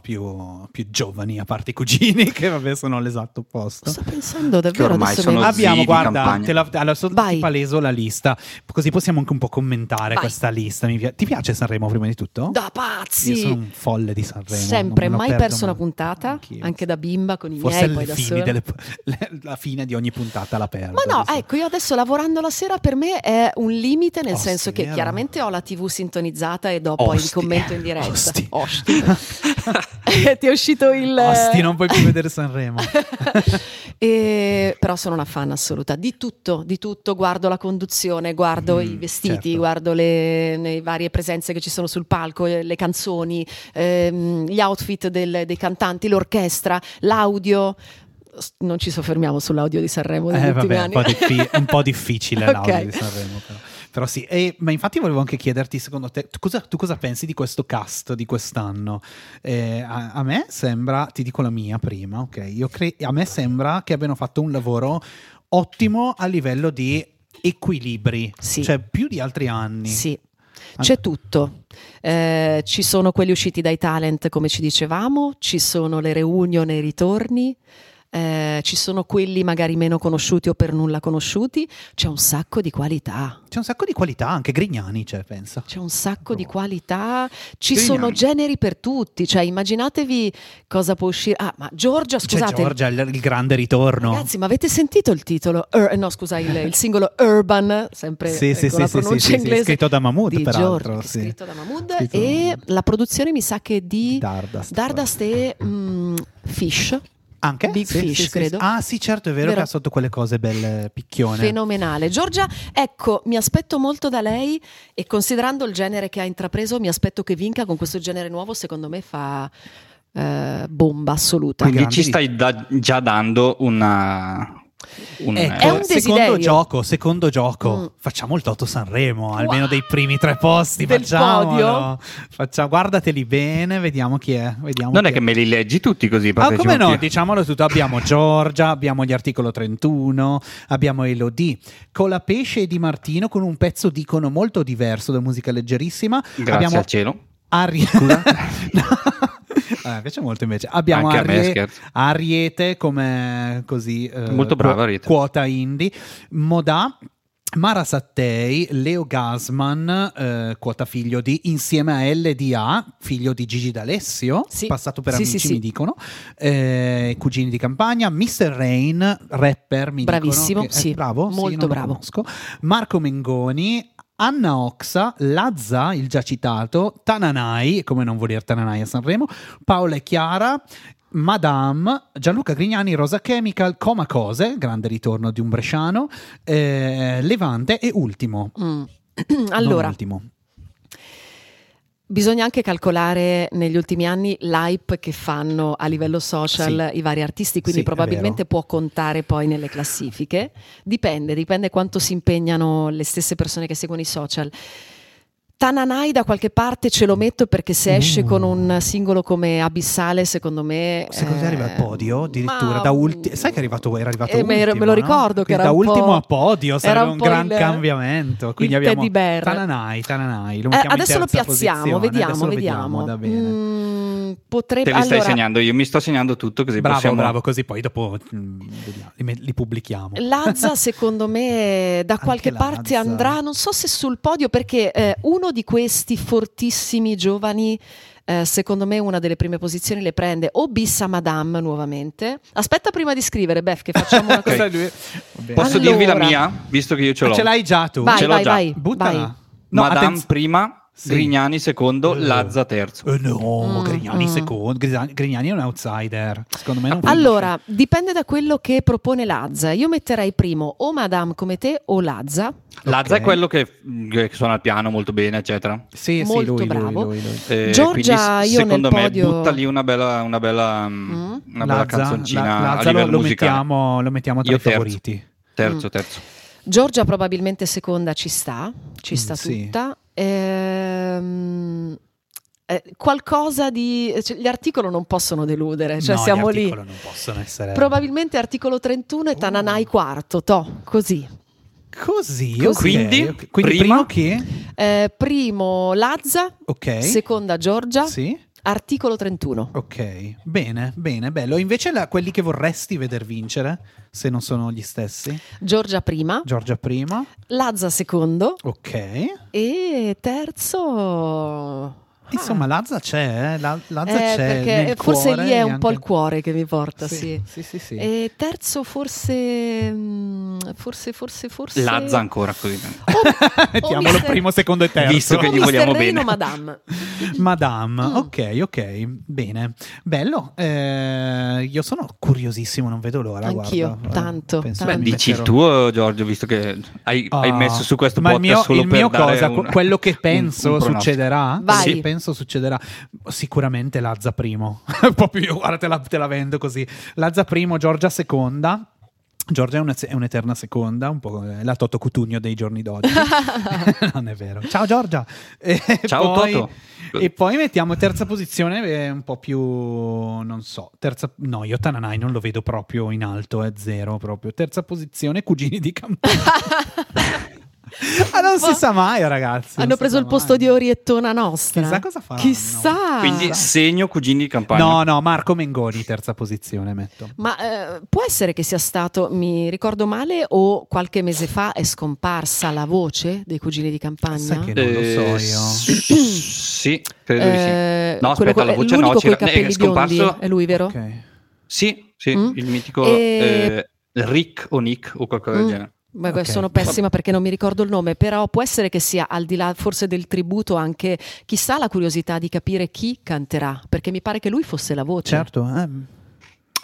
più, più giovani, a parte i cugini, che vabbè sono l'esatto opposto. Sto pensando davvero ormai adesso sono mi- Abbiamo, guarda, te la, allora, so- Vai. ti paleso la lista, così possiamo anche un po' commentare Vai. questa lista. Mi pi- ti piace Sanremo prima di tutto? Da Io pazzi! sono un folle di Sanremo. Sempre, mai perso una mai. puntata, Anch'io. anche da bimba con i Forse miei, sola. delle- le- la fine di ogni puntata la perdo. Ma no, Questo- ecco, io adesso lavorando la sera per me è un limite, nel Oh, senso che chiaramente ho la TV sintonizzata e do poi il Osti. commento in diretta. Osti. Osti. Ti è uscito il... Osti, non puoi più vedere Sanremo. E- però sono una fan assoluta di tutto, di tutto. Guardo la conduzione, guardo Mm, i vestiti, certo. guardo le, le varie presenze che ci sono sul palco, eh, le canzoni, ehm, gli outfit del- dei cantanti, l'orchestra, l'audio. Non ci soffermiamo sull'audio di Sanremo degli Eh, ultimi vabbè, un anni. po', diffi- un po' difficile Ok. l'audio di Sanremo. Però. Però sì, E- ma infatti volevo anche chiederti, secondo te, tu cosa, tu cosa pensi di questo cast di quest'anno? Eh, a, a me sembra, ti dico la mia prima, ok? Io cre- a me sembra che abbiano fatto un lavoro ottimo a livello di equilibri, Sì. cioè più di altri anni. Sì. C'è tutto, Eh, ci sono quelli usciti dai talent come ci dicevamo, ci sono le reunion e i ritorni, eh, ci sono quelli magari meno conosciuti o per nulla conosciuti, c'è un sacco di qualità. C'è un sacco di qualità, anche Grignani c'è, pensa. C'è un sacco di qualità, ci Grignani. sono generi per tutti, cioè immaginatevi cosa può uscire. Ah, ma Giorgia, C'è scusate. Giorgia, il, il grande ritorno. Ragazzi, ma avete sentito il titolo? Ur- no, scusa, il, il singolo Urban, sempre Sì, sì, con sì, sì, pronuncia sì, sì, inglese. scritto da Mahmood, peraltro, sì. scritto da Mahmood. Scritto da e Mahmood. la produzione mi sa che di Dardust. Dardust e mm, Fish. Anche? Big Sì, Fish, sì, credo. sì. Ah, sì, certo, è vero, Vero. che ha sotto quelle cose belle picchione. Fenomenale. Giorgia, ecco, mi aspetto molto da lei e considerando il genere che ha intrapreso, mi aspetto che vinca con questo genere nuovo, secondo me fa eh, bomba assoluta. Quindi ci stai da- già dando una... un- Ecco, È un secondo gioco, secondo gioco, Mm. facciamo il Toto Sanremo, almeno Wow! dei primi tre posti, Del facciamolo. podio? Faccia- guardateli bene, vediamo chi è. Vediamo Non chi è che me li leggi tutti così? Ah, come no? Diciamolo tutto. Abbiamo Giorgia, abbiamo gli articolo 31, abbiamo Elodie, Colapesce e Di Martino con un pezzo dicono molto diverso da musica leggerissima. Grazie abbiamo al cielo. Ari- No. Eh, mi piace molto invece. Abbiamo Anche a me, Arrie- scherzo. Ariete come così eh, Molto brava, Ariete. quota indie. Modà Mara Sattei, Leo Gasman, eh, quota figlio di, insieme a LDA, figlio di Gigi D'Alessio, Sì. passato per Sì, amici sì, sì. mi dicono, eh, cugini di campagna, Mr. Rain, rapper mi Bravissimo, dicono. che- sì, bravo, molto bravo. conosco. Marco Mengoni, Anna Oxa, Lazza, il già citato, Tananai, come non voler Tananai a Sanremo, Paola e Chiara, Madame, Gianluca Grignani, Rosa Chemical, Coma Cose, grande ritorno di un bresciano, eh, Levante e Ultimo. Mm. Allora, ultimo. Bisogna anche calcolare negli ultimi anni l'hype che fanno a livello social i vari artisti, quindi Sì, probabilmente può contare poi nelle classifiche. Dipende, dipende quanto si impegnano le stesse persone che seguono i social. Tananai da qualche parte ce lo metto perché se esce Uh. con un singolo come Abissale, secondo me... Secondo te arriva al eh, podio addirittura? ma- Da ulti- Sai che è arrivato, era arrivato Eh, me, ultimo, me lo no? ricordo che Quindi era da un ultimo po'- a podio sarebbe era un, po' gran il- cambiamento. Quindi il abbiamo teddy bear. Tananai, Tananai. Lo Eh, adesso lo piazziamo, vediamo, adesso lo vediamo. bene. Mm, potrebbe... Te li stai allora, segnando, io mi sto segnando tutto così Bravo, possiamo... bravo, così poi dopo mm, vediamo, li, li pubblichiamo. Lazza secondo me da Anche qualche parte Lazza. andrà, non so se sul podio perché eh, uno di questi fortissimi giovani eh, secondo me una delle prime posizioni le prende o Bissa Madame nuovamente. Aspetta prima di scrivere Bef che facciamo una cosa. Bene. Posso Allora. dirvi la mia? Visto che io ce Ah, l'ho. ce l'hai già tu? Vai, ce l'ho vai, già. vai, Buttala. vai. No, Madame attenz- prima, Sì. Grignani secondo, Eh. Lazza terzo. Eh, no, Mm, Grignani mm. secondo. Grignani, Grignani è un outsider. Secondo me non. Allora, dipende da quello che propone Lazza. Io metterei primo o Madame come te o Lazza. Lazza Ok. è quello che, che suona il piano molto bene, eccetera. Sì, sì, molto lui, lui, bravo. lui, lui. Eh, Giorgia, quindi, io secondo nel me podio- butta lì una bella, una bella, mm, Mm. una bella Lazza- canzoncina la- a Lazza lo, livello lo mettiamo, lo mettiamo tra Io i terzo. favoriti. Terzo, Mm. terzo. Giorgia probabilmente seconda ci sta, ci Mm, sta sì. tutta. Ehm, eh, qualcosa di... cioè, gli articoli non possono deludere, cioè No, gli siamo lì. articoli non possono essere Probabilmente articolo 31 e Tananai quarto, to, così. così. Così. Quindi, ok. Quindi prima? primo chi? Eh, primo Lazza, Ok. seconda Giorgia, Sì. Articolo 31. Ok, bene, bene, bello. Invece la- quelli che vorresti veder vincere, se non sono gli stessi? Giorgia prima, Giorgia prima, Lazza secondo ok. e terzo... Insomma, Lazza c'è, eh? La- Lazza Eh, c'è forse cuore lì è un po' il anche- cuore che mi porta, sì. Sì, sì, sì. E terzo forse, mm, forse, forse, forse... Lazza ancora così. Mettiamolo o Mister- primo, secondo e terzo. Visto che gli Mister vogliamo Rain o bene. Madame. Madame, Mm. ok, ok, bene, bello. eh, io sono curiosissimo, non vedo l'ora. Anch'io, guarda. tanto, tanto. Beh, dici il tuo, Giorgio, visto che hai, hai Ah, messo su questo ma il podcast mio, solo il mio cosa, un- quello che un- penso un pronostico. succederà, Vai. sì, penso succederà. Sicuramente Lazza primo, proprio io, guarda, te la, te la vendo così. Lazza primo, Giorgia seconda. Giorgia è, una- è un'eterna seconda, un po' è la Toto Cutugno dei giorni d'oggi. non è vero. Ciao Giorgia. E Ciao, poi- Toto. E poi mettiamo terza posizione, è un po' più, non so, terza, no, io Tananai non lo vedo proprio in alto, è zero proprio. Terza posizione, cugini di campagna. ah, non si sa mai, ragazzi. Hanno preso il posto mai. di Oriettona nostra. Chissà cosa faranno. Chissà. Quindi segno cugini di campagna. No, no, Marco Mengoni, terza posizione, metto. Ma eh, può essere che sia stato, mi ricordo male, o qualche mese fa è scomparsa la voce dei cugini di campagna? Sai che non lo so io. s- sì, credo di sì. Eh, No, aspetta, la voce no, c'era- eh, è scomparso- biondi, è lui, vero? Ok. Sì, sì, Mm? il mitico E- eh, Rick o Nick o qualcosa del Mm. genere. Beh, Ok. Sono pessima perché non mi ricordo il nome, però può essere che sia al di là forse del tributo anche chissà la curiosità di capire chi canterà, perché mi pare che lui fosse la voce. Certo, eh.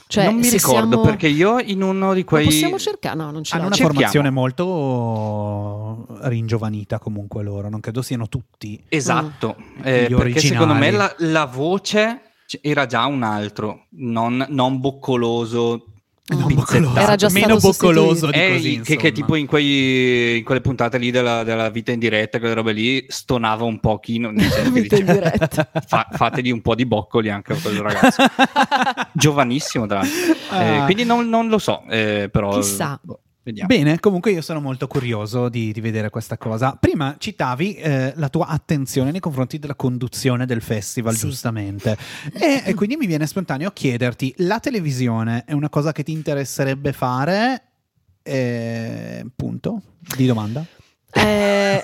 Cioè, non mi ricordo siamo- perché io in uno di Ma quei... possiamo cercare? No, non ce hanno una cerchiamo. formazione molto ringiovanita comunque loro, non credo siano tutti. Esatto, Mm. eh, perché secondo me la, la voce era già un altro, non, non boccoloso, Pizzettato. boccoloso. Era già meno boccoloso di Eh, così, che, che tipo in, quei- in quelle puntate lì della, della vita in diretta, quelle robe lì, stonava un pochino. Nel senso Vita in diretta. "Fa- fategli un po' di boccoli anche a quel ragazzo. Giovanissimo, tra l'altro. Eh, Ah. quindi non, non lo so, eh, però... Chissà. boh, vediamo. Bene, comunque io sono molto curioso di, di vedere questa cosa. Prima citavi eh, la tua attenzione nei confronti della conduzione del festival, Sì. giustamente. E, e quindi mi viene spontaneo chiederti, la televisione è una cosa che ti interesserebbe fare? Eh, punto di domanda. Eh,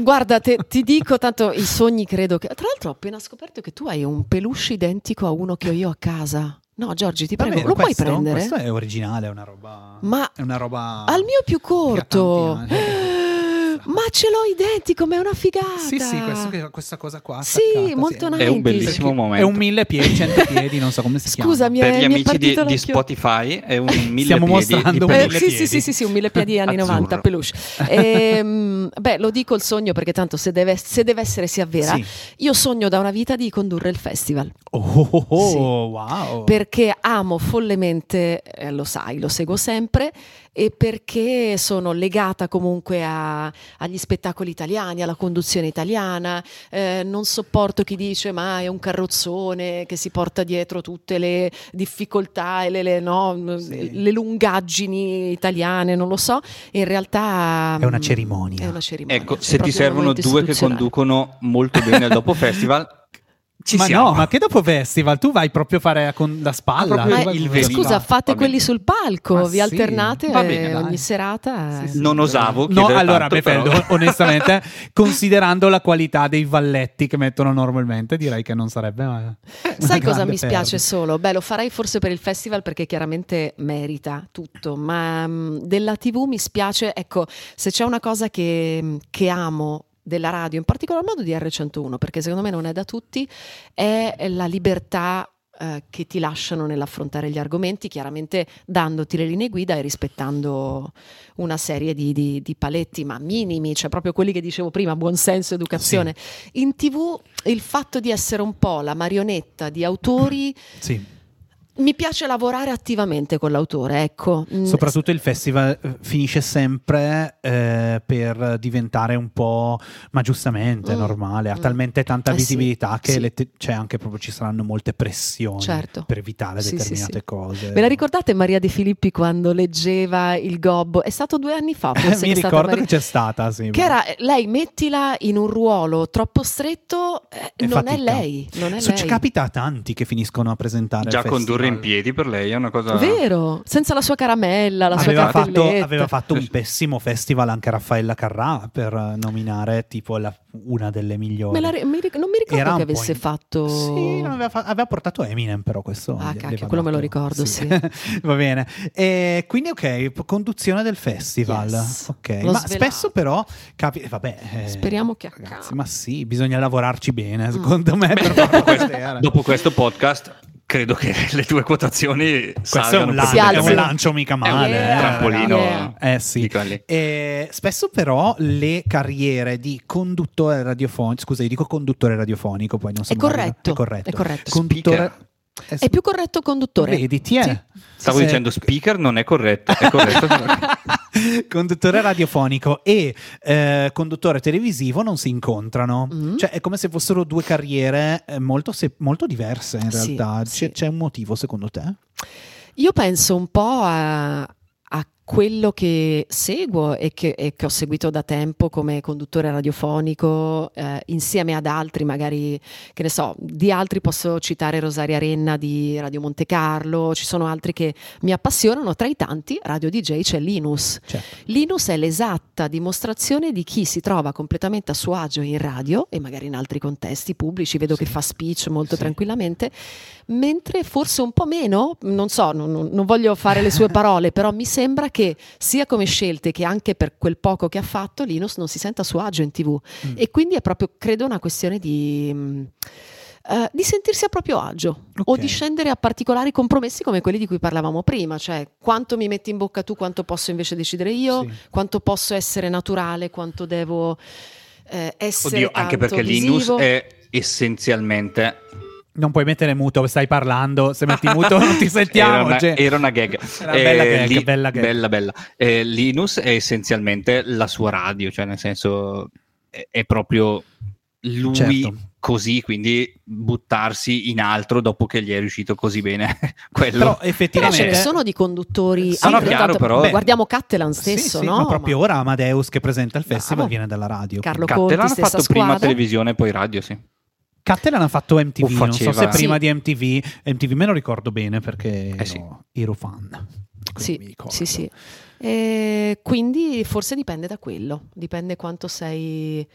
guarda, te- ti dico tanto i sogni credo che. Tra l'altro, ho appena scoperto che tu hai un peluche identico a uno che ho io a casa. No, Giorgi, ti prego, Davvero, lo puoi questo? prendere? Questo è originale, è una roba. Ma è una roba. al mio più corto. che ha tanti anni. Ma ce l'ho identico, ma è una figata. Sì, sì, questo questa cosa qua. Sì, molto È un 90s. bellissimo Perché momento. È un mille piedi, cento piedi, non so come si chiama. Scusa, mi per è, gli mi è amici di, partito di. Spotify è un mille Stiamo piedi mostrando un Eh, mille sì, sì, piedi. sì, sì, sì, un mille piedi anni Azzurro. 90, peluche. Ehm, beh, lo dico il sogno perché tanto se deve, se deve essere si avvera. Sì. Io sogno da una vita di condurre il festival. Oh, oh, oh, Sì. wow. perché amo follemente, eh, lo sai, lo seguo sempre, e perché sono legata comunque a- agli spettacoli italiani, alla conduzione italiana. eh, non sopporto chi dice ma è un carrozzone che si porta dietro tutte le difficoltà e le, le, no, Sì. le lungaggini italiane, non lo so. In realtà È una mm, cerimonia. È una cerimonia. Ecco, È se ti servono due che conducono molto bene il dopo festival, ci ma siamo. no, ma che dopo festival? Tu vai proprio a fare con la spalla. Ah, il il Ma veniva. scusa, fate Va bene. quelli sul palco, Ma vi sì. alternate bene, eh, ogni serata. Sì, sì. Non osavo No, allora, tanto, Befeldo, onestamente, considerando la qualità dei valletti che mettono normalmente, direi che non sarebbe. eh, una Sai cosa mi spiace perdita. solo? Beh, lo farei forse per il festival perché chiaramente merita tutto, ma mm, della TV mi spiace, ecco, se c'è una cosa che, che amo della radio, in particolar modo di R101, perché secondo me non è da tutti, è la libertà eh, che ti lasciano nell'affrontare gli argomenti, chiaramente dandoti le linee guida e rispettando una serie di, di- di paletti, ma minimi, cioè proprio quelli che dicevo prima, buonsenso, educazione. In tv il fatto di essere un po' la marionetta di autori Sì. Mi piace lavorare attivamente con l'autore, ecco. Mm, Soprattutto il festival eh, finisce sempre eh, per diventare un po', ma giustamente, Mm, normale, ha mm. talmente tanta Eh sì, visibilità che sì. te- c'è anche proprio, ci saranno molte pressioni Certo. per evitare Sì, sì, determinate sì. cose. Ve la ricordate Maria De Filippi quando leggeva il gobbo? È stato due anni fa, forse. Mi ricordo Maria- che c'è stata, sì. Che era lei, mettila in un ruolo troppo stretto, eh, È non è lei. Non è lei. Ci capita a tanti che finiscono a presentare Già il condurre in piedi per lei è una cosa... Vero, senza la sua caramella, la sua Aveva fatto, cartelletta. aveva fatto un pessimo festival anche Raffaella Carrà per eh, nominare tipo la- una delle migliori. Me la mi ric- non mi ricordo Era che avesse in- fatto... Sì, aveva, fa- aveva portato Eminem però questo. Ah, cacchio, quello me lo dato. ricordo, sì. Va bene. E quindi ok, conduzione del festival. Yes. Ok, L'ho ma svelato. spesso però capi- vabbè, eh, Speriamo che accada. ma sì, bisogna lavorarci Mm. bene, secondo me. Beh, per dopo, questo, dopo questo podcast credo che le tue quotazioni Questo è salgano un, lancio, è un lancio mica È un male. Yeah. eh, trampolino Yeah. Eh sì. Eh, spesso però le carriere di conduttore radiofonico, scusa, io dico conduttore radiofonico, poi non so È corretto, è corretto. è corretto. Conduttore eh, È più corretto conduttore. Vedi, ti è. Sì. Stavo Sì. dicendo speaker non è corretto, è corretto. conduttore radiofonico e eh, conduttore televisivo non si incontrano. Mm. Cioè, è come se fossero due carriere eh, molto, se- molto diverse in Sì, realtà. C'è, sì. c'è un motivo secondo te? Io penso un po' a, a quello che seguo e che, e che ho seguito da tempo come conduttore radiofonico, eh, insieme ad altri, magari, che ne so, di altri posso citare Rosaria Renna di Radio Monte Carlo, ci sono altri che mi appassionano, tra i tanti Radio DJ c'è Linus. Certo. Linus è l'esatta dimostrazione di chi si trova completamente a suo agio in radio e magari in altri contesti pubblici, vedo Sì. che fa speech molto Sì. tranquillamente, mentre forse un po' meno, non so, non, non- non voglio fare le sue parole, però mi sembra che sia come scelte che anche per quel poco che ha fatto Linus non si senta a suo agio in tv Mm. e quindi è proprio, credo, una questione di... mm, eh, di sentirsi a proprio agio o Ok. di scendere a particolari compromessi come quelli di cui parlavamo prima, cioè quanto mi metti in bocca tu, quanto posso invece decidere io, Sì. quanto posso essere naturale, quanto devo eh, essere Oddio, anche perché Linus visivo. è essenzialmente Non puoi mettere muto, stai parlando, se metti muto non ti sentiamo. era, una, cioè. era una gag. Era una bella gag, Li- bella gag. bella, bella. Eh, Linus è essenzialmente la sua radio, cioè nel senso è, è proprio lui Certo. così, quindi buttarsi in altro dopo che gli è riuscito così bene quello. Però Però ce effettivamente ne sono di conduttori. Sì, no, Ah, chiaro, tanto- però- Guardiamo Cattelan Sì, stesso, sì, no? ma proprio ora Amadeus che presenta il Bravo. festival viene dalla radio. Carlo Cattelan Conti, ha fatto prima squadra. televisione e poi radio, sì. Cattelan ha fatto MTV, O non so se prima Sì. di MTV, MTV me lo ricordo bene perché Eh sì. ero, ero fan. Sì, sì, sì. E quindi forse dipende da quello, dipende quanto sei...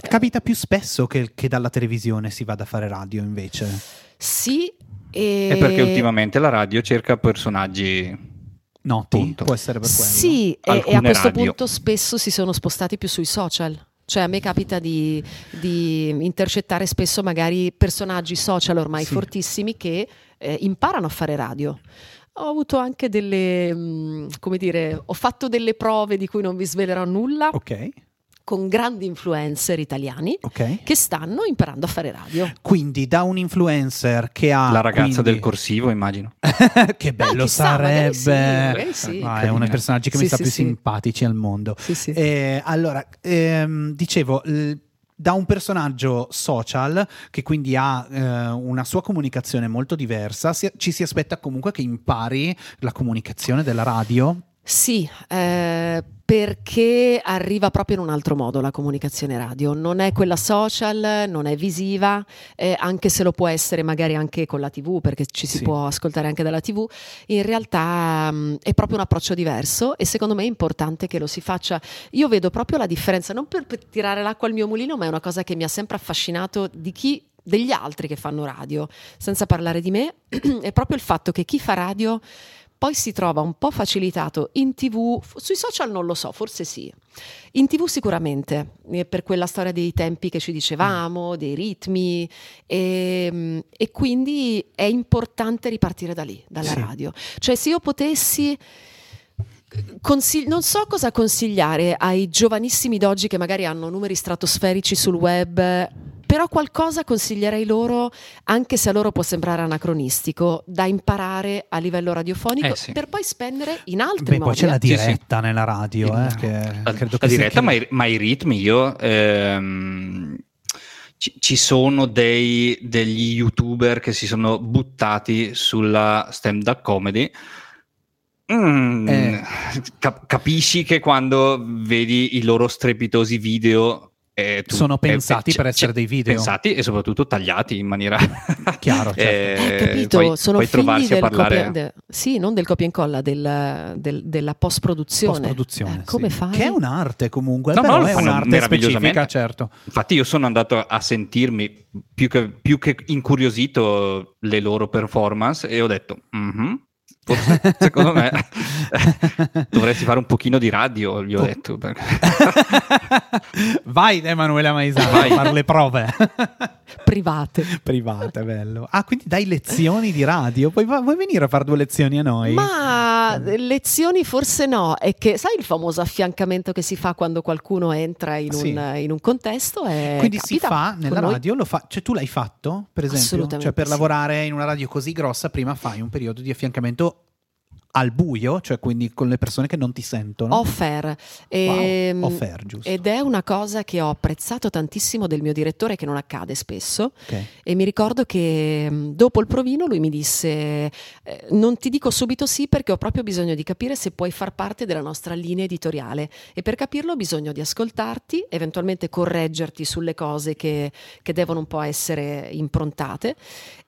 Capita più spesso che, che dalla televisione si vada a fare radio invece. Sì, e... È perché ultimamente la radio cerca personaggi Noti, Punto. può essere per quello. Sì, e, e a Alcune questo radio. punto spesso si sono spostati più sui social. Cioè a me capita di, di intercettare spesso magari personaggi social ormai Sì. fortissimi che eh, imparano a fare radio. Ho avuto anche delle, mm, come dire, ho fatto delle prove di cui non vi svelerò nulla Ok, con grandi influencer italiani ok. che stanno imparando a fare radio. Quindi da un influencer che ha... la ragazza quindi- del corsivo, immagino. che bello Ah, chissà, magari sarebbe. sì, magari sì. Ah, è uno dei personaggi che mi Sì, sta sì, più sì. simpatici al mondo. Sì, sì. Eh, allora, ehm, dicevo, l- da un personaggio social che quindi ha eh, una sua comunicazione molto diversa, si- ci si aspetta comunque che impari la comunicazione della radio. Sì, eh, perché arriva proprio in un altro modo la comunicazione radio. Non è quella social, non è visiva, eh, anche se lo può essere magari anche con la TV, perché ci si Sì. può ascoltare anche dalla TV. In realtà mh, è proprio un approccio diverso e secondo me è importante che lo si faccia. Io vedo proprio la differenza, non per, per tirare l'acqua al mio mulino, ma è una cosa che mi ha sempre affascinato di chi degli altri che fanno radio, senza parlare di me, è proprio il fatto che chi fa radio poi si trova un po' facilitato in tv, sui social non lo so, forse sì. In tv sicuramente, eh, per quella storia dei tempi che ci dicevamo, dei ritmi, e, e quindi è importante ripartire da lì, dalla Sì. radio. Cioè se io potessi... consigli- non so cosa consigliare ai giovanissimi d'oggi che magari hanno numeri stratosferici sul web, però qualcosa consiglierei loro, anche se a loro può sembrare anacronistico, da imparare a livello radiofonico Eh, sì. per poi spendere in altri Beh, poi modi. c'è la eh. Sì, sì. diretta nella radio, eh, La- che la, credo la diretta, che- ma i, ma i ritmi io ehm, ci, ci sono dei, degli youtuber che si sono buttati sulla stand-up comedy. Mm, Eh. cap- capisci che quando vedi i loro strepitosi video eh, tu- Sono eh, pensati c'è- per essere c'è- dei video. pensati e soprattutto tagliati in maniera Chiaro, certo. Eh, eh, capito, poi- sono poi figli del parlare copia, de- sì, non del copia e incolla, del- del- della post-produzione. Post-produzione, Eh, come sì. fai? Che è un'arte comunque, No, però no, è un'arte specifica, certo. Infatti io sono andato a sentirmi più che, più che incuriosito le loro performance e ho detto, "Mhm, forse secondo me dovresti fare un pochino di radio, gli ho detto. Vai Emanuele Maisano Vai. a fare le prove Private. private, bello. Ah, quindi dai lezioni di radio, va- vuoi venire a fare due lezioni a noi? Ma lezioni forse no, è che sai il famoso affiancamento che si fa quando qualcuno entra in, Sì. un, in un contesto? Quindi si fa nella radio, lo fa, cioè tu l'hai fatto per esempio? Assolutamente Cioè per sì. lavorare in una radio così grossa prima fai un periodo di affiancamento al buio, cioè quindi con le persone che non ti sentono. Off-air. Ehm, Wow, off-air, giusto. Ed è una cosa che ho apprezzato tantissimo del mio direttore, che non accade spesso. Ok. E mi ricordo che mh, dopo il provino lui mi disse: eh, Non ti dico subito sì, perché ho proprio bisogno di capire se puoi far parte della nostra linea editoriale. E per capirlo ho bisogno di ascoltarti, eventualmente correggerti sulle cose che, che devono un po' essere improntate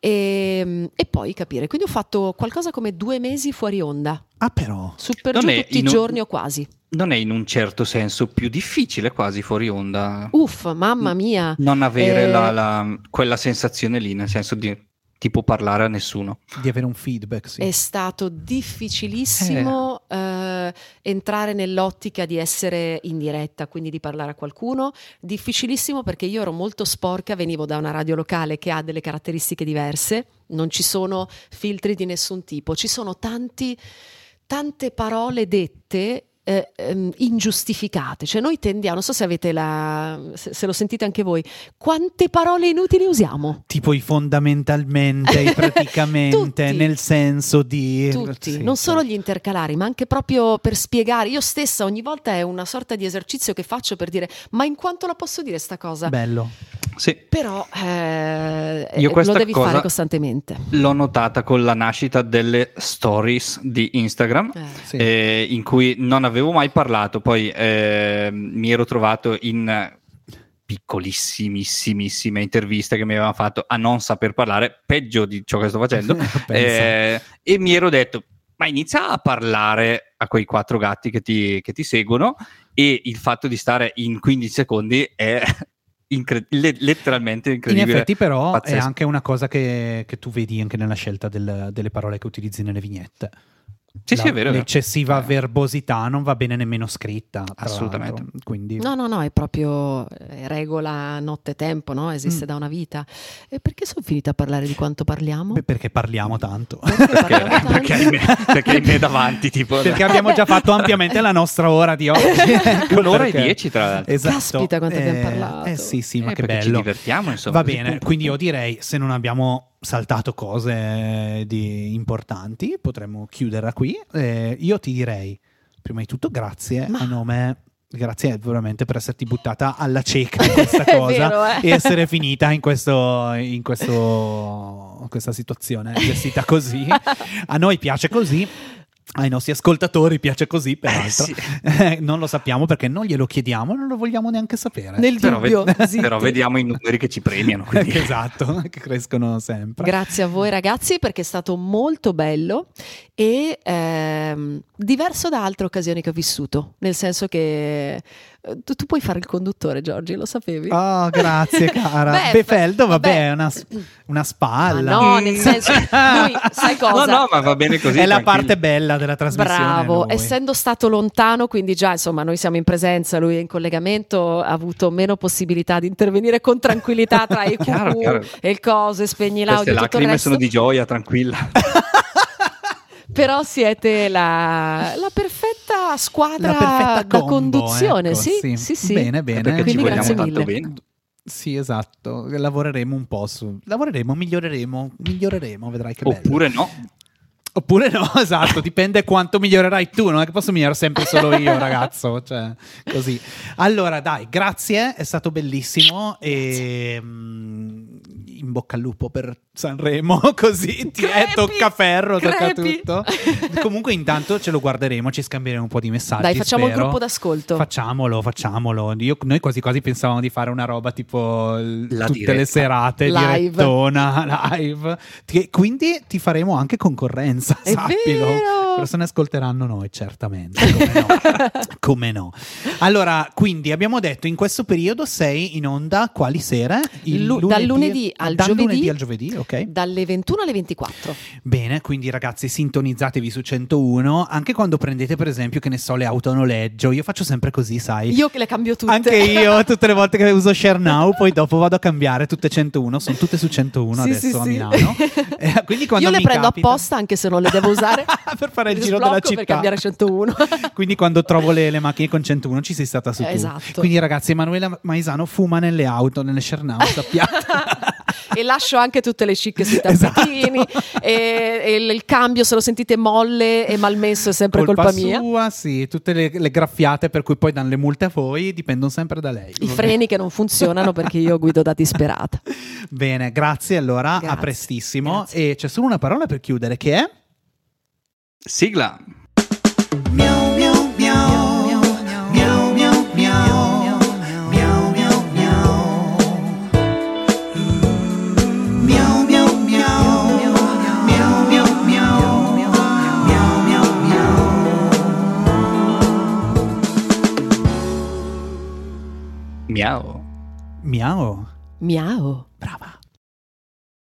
e, mh, e poi capire. Quindi ho fatto qualcosa come due mesi fuori onda, Ah però, su per Non tutti i un- giorni o quasi. Non è in un certo senso più difficile quasi fuori onda Uff, mamma mia. non avere Eh, la- la- quella sensazione lì, nel senso di tipo parlare a nessuno. di avere un feedback, sì. È stato difficilissimo eh, entrare nell'ottica di essere in diretta, quindi di parlare a qualcuno. Difficilissimo perché io ero molto sporca, venivo da una radio locale che ha delle caratteristiche diverse, non ci sono filtri di nessun tipo, ci sono tanti, tante parole dette. Eh, ehm, ingiustificate, cioè noi tendiamo, non so se avete la, se, se lo sentite anche voi, quante parole inutili usiamo? Tipo i fondamentalmente, i praticamente, Tutti. nel senso di... Tutti, Sì, non sì. solo gli intercalari, ma anche proprio per spiegare. Io stessa ogni volta è una sorta di esercizio che faccio per dire, ma in quanto la posso dire sta cosa? Bello. Sì, Però eh, Io lo devi cosa- fare costantemente. l'ho notata con la nascita delle stories di Instagram. Eh. Sì. eh, in cui non avevo mai parlato, poi eh, mi ero trovato in piccolissimissime interviste che mi avevano fatto a non saper parlare, peggio di ciò che sto facendo, eh, e mi ero detto, ma inizia a parlare a quei quattro gatti che ti, che ti seguono e il fatto di stare in 15 secondi è incre- le- letteralmente In incredibile. effetti però è Pazzesco. anche una cosa che, che tu vedi anche nella scelta del- delle parole che utilizzi nelle vignette. Sì, La- sì, è vero. è vero. L'eccessiva Eh. verbosità non va bene nemmeno scritta. Assolutamente. Quindi No, no, no, è proprio eh, regola notte-tempo, no? Esiste Mm. da una vita. E perché sono finita a parlare di quanto parliamo? Beh, perché parliamo tanto. Perché Perché, parliamo tanto? perché hai me, perché hai me davanti, tipo... perché abbiamo già fatto ampiamente la nostra ora di oggi. Ecco Un'ora e dieci, tra l'altro. Esatto. Caspita, quanto abbiamo Eh, parlato. Eh sì, sì, ma Eh, che perché ci bello. divertiamo, insomma. Va bene, quindi io direi se non abbiamo saltato cose di importanti, potremmo chiuderla qui. Eh, io ti direi, prima di tutto, grazie Ma- a nome. Grazie veramente per esserti buttata alla cieca in questa cosa vero, eh. e essere finita in, questo, in questo, in questa situazione gestita così. A noi piace così, ai nostri ascoltatori piace così, peraltro. sì. Eh, non lo sappiamo perché non glielo chiediamo, non lo vogliamo neanche sapere. Nel Però, dubbio. ved- zitti. però vediamo i numeri che ci premiano. Esatto, che crescono sempre. Grazie a voi ragazzi perché è stato molto bello e ehm, diverso da altre occasioni che ho vissuto, nel senso che tu, tu puoi fare il conduttore Giorgi, lo sapevi? Oh, grazie cara. Beh, Befeldo, vabbè, vabbè. è una, una spalla. Ma no, nel senso, lui, sai cosa? No, no, ma va bene così. è la tranquillo. parte bella della trasmissione. Bravo, lui. essendo stato lontano, quindi già insomma noi siamo in presenza, lui è in collegamento, ha avuto meno possibilità di intervenire con tranquillità tra i Chiaro, e il coso, e spegni Queste l'audio e il lacrime sono di gioia, tranquilla. Però siete la, la perfetta squadra La perfetta da combo, conduzione, ecco, sì, sì. sì, sì. Bene, bene. Perché ci Quindi grazie tanto mille. bene. Sì, esatto. Lavoreremo un po' su. Lavoreremo, miglioreremo, miglioreremo, vedrai che bello. Oppure no. Oppure no, esatto, dipende quanto migliorerai tu, non è che posso migliorare sempre solo io, ragazzo, cioè, così. Allora, dai, grazie, è stato bellissimo e mm, in bocca al lupo per Sanremo, così ti è Crepi, tocca ferro, tocca tutto. Comunque intanto ce lo guarderemo, ci scambieremo un po' di messaggi, Dai, facciamo il spero. gruppo d'ascolto. Facciamolo, facciamolo. Io- noi quasi quasi pensavamo di fare una roba tipo La tutte diretta. le serate, Live. direttona, live. Quindi ti faremo anche concorrenza, È sappilo. vero! Persone ascolteranno noi, certamente. Come no. Come no. Allora, quindi abbiamo detto in questo periodo sei in onda quali sere? Lu- dal lunedì al dal giovedì. lunedì al giovedì, ok. Dalle 21 alle 24. Bene, quindi ragazzi sintonizzatevi su 101 anche quando prendete per esempio che ne so le auto a noleggio, io faccio sempre così, sai. Io che le cambio tutte. Anche io, tutte le volte che uso Share Now, poi dopo vado a cambiare tutte 101, sono tutte su 101 Sì, adesso sì, a sì. Milano. Eh, quindi quando Io le prendo capita- apposta anche se non le devo usare. per fare il giro della città. per cambiare 101. Quindi quando trovo le, le macchine con 101 ci sei stata su tu. Esatto. Quindi ragazzi, Emanuela Maisano fuma nelle auto, nelle Now, sappiate. e lascio anche tutte le scicche sui Esatto. tappetini e, e il, il cambio se lo sentite molle e malmesso è sempre colpa, mia sua, sì, tutte le, le graffiate per cui poi danno le multe a voi dipendono sempre da lei. i freni che non funzionano perché io guido da disperata Bene, grazie allora, a Grazie, prestissimo. grazie. E c'è solo una parola per chiudere che è... Sigla. Miau. Miau. Miau. miau, miau, miau, miau, miau, miau. Miau, miau, miau, Brava.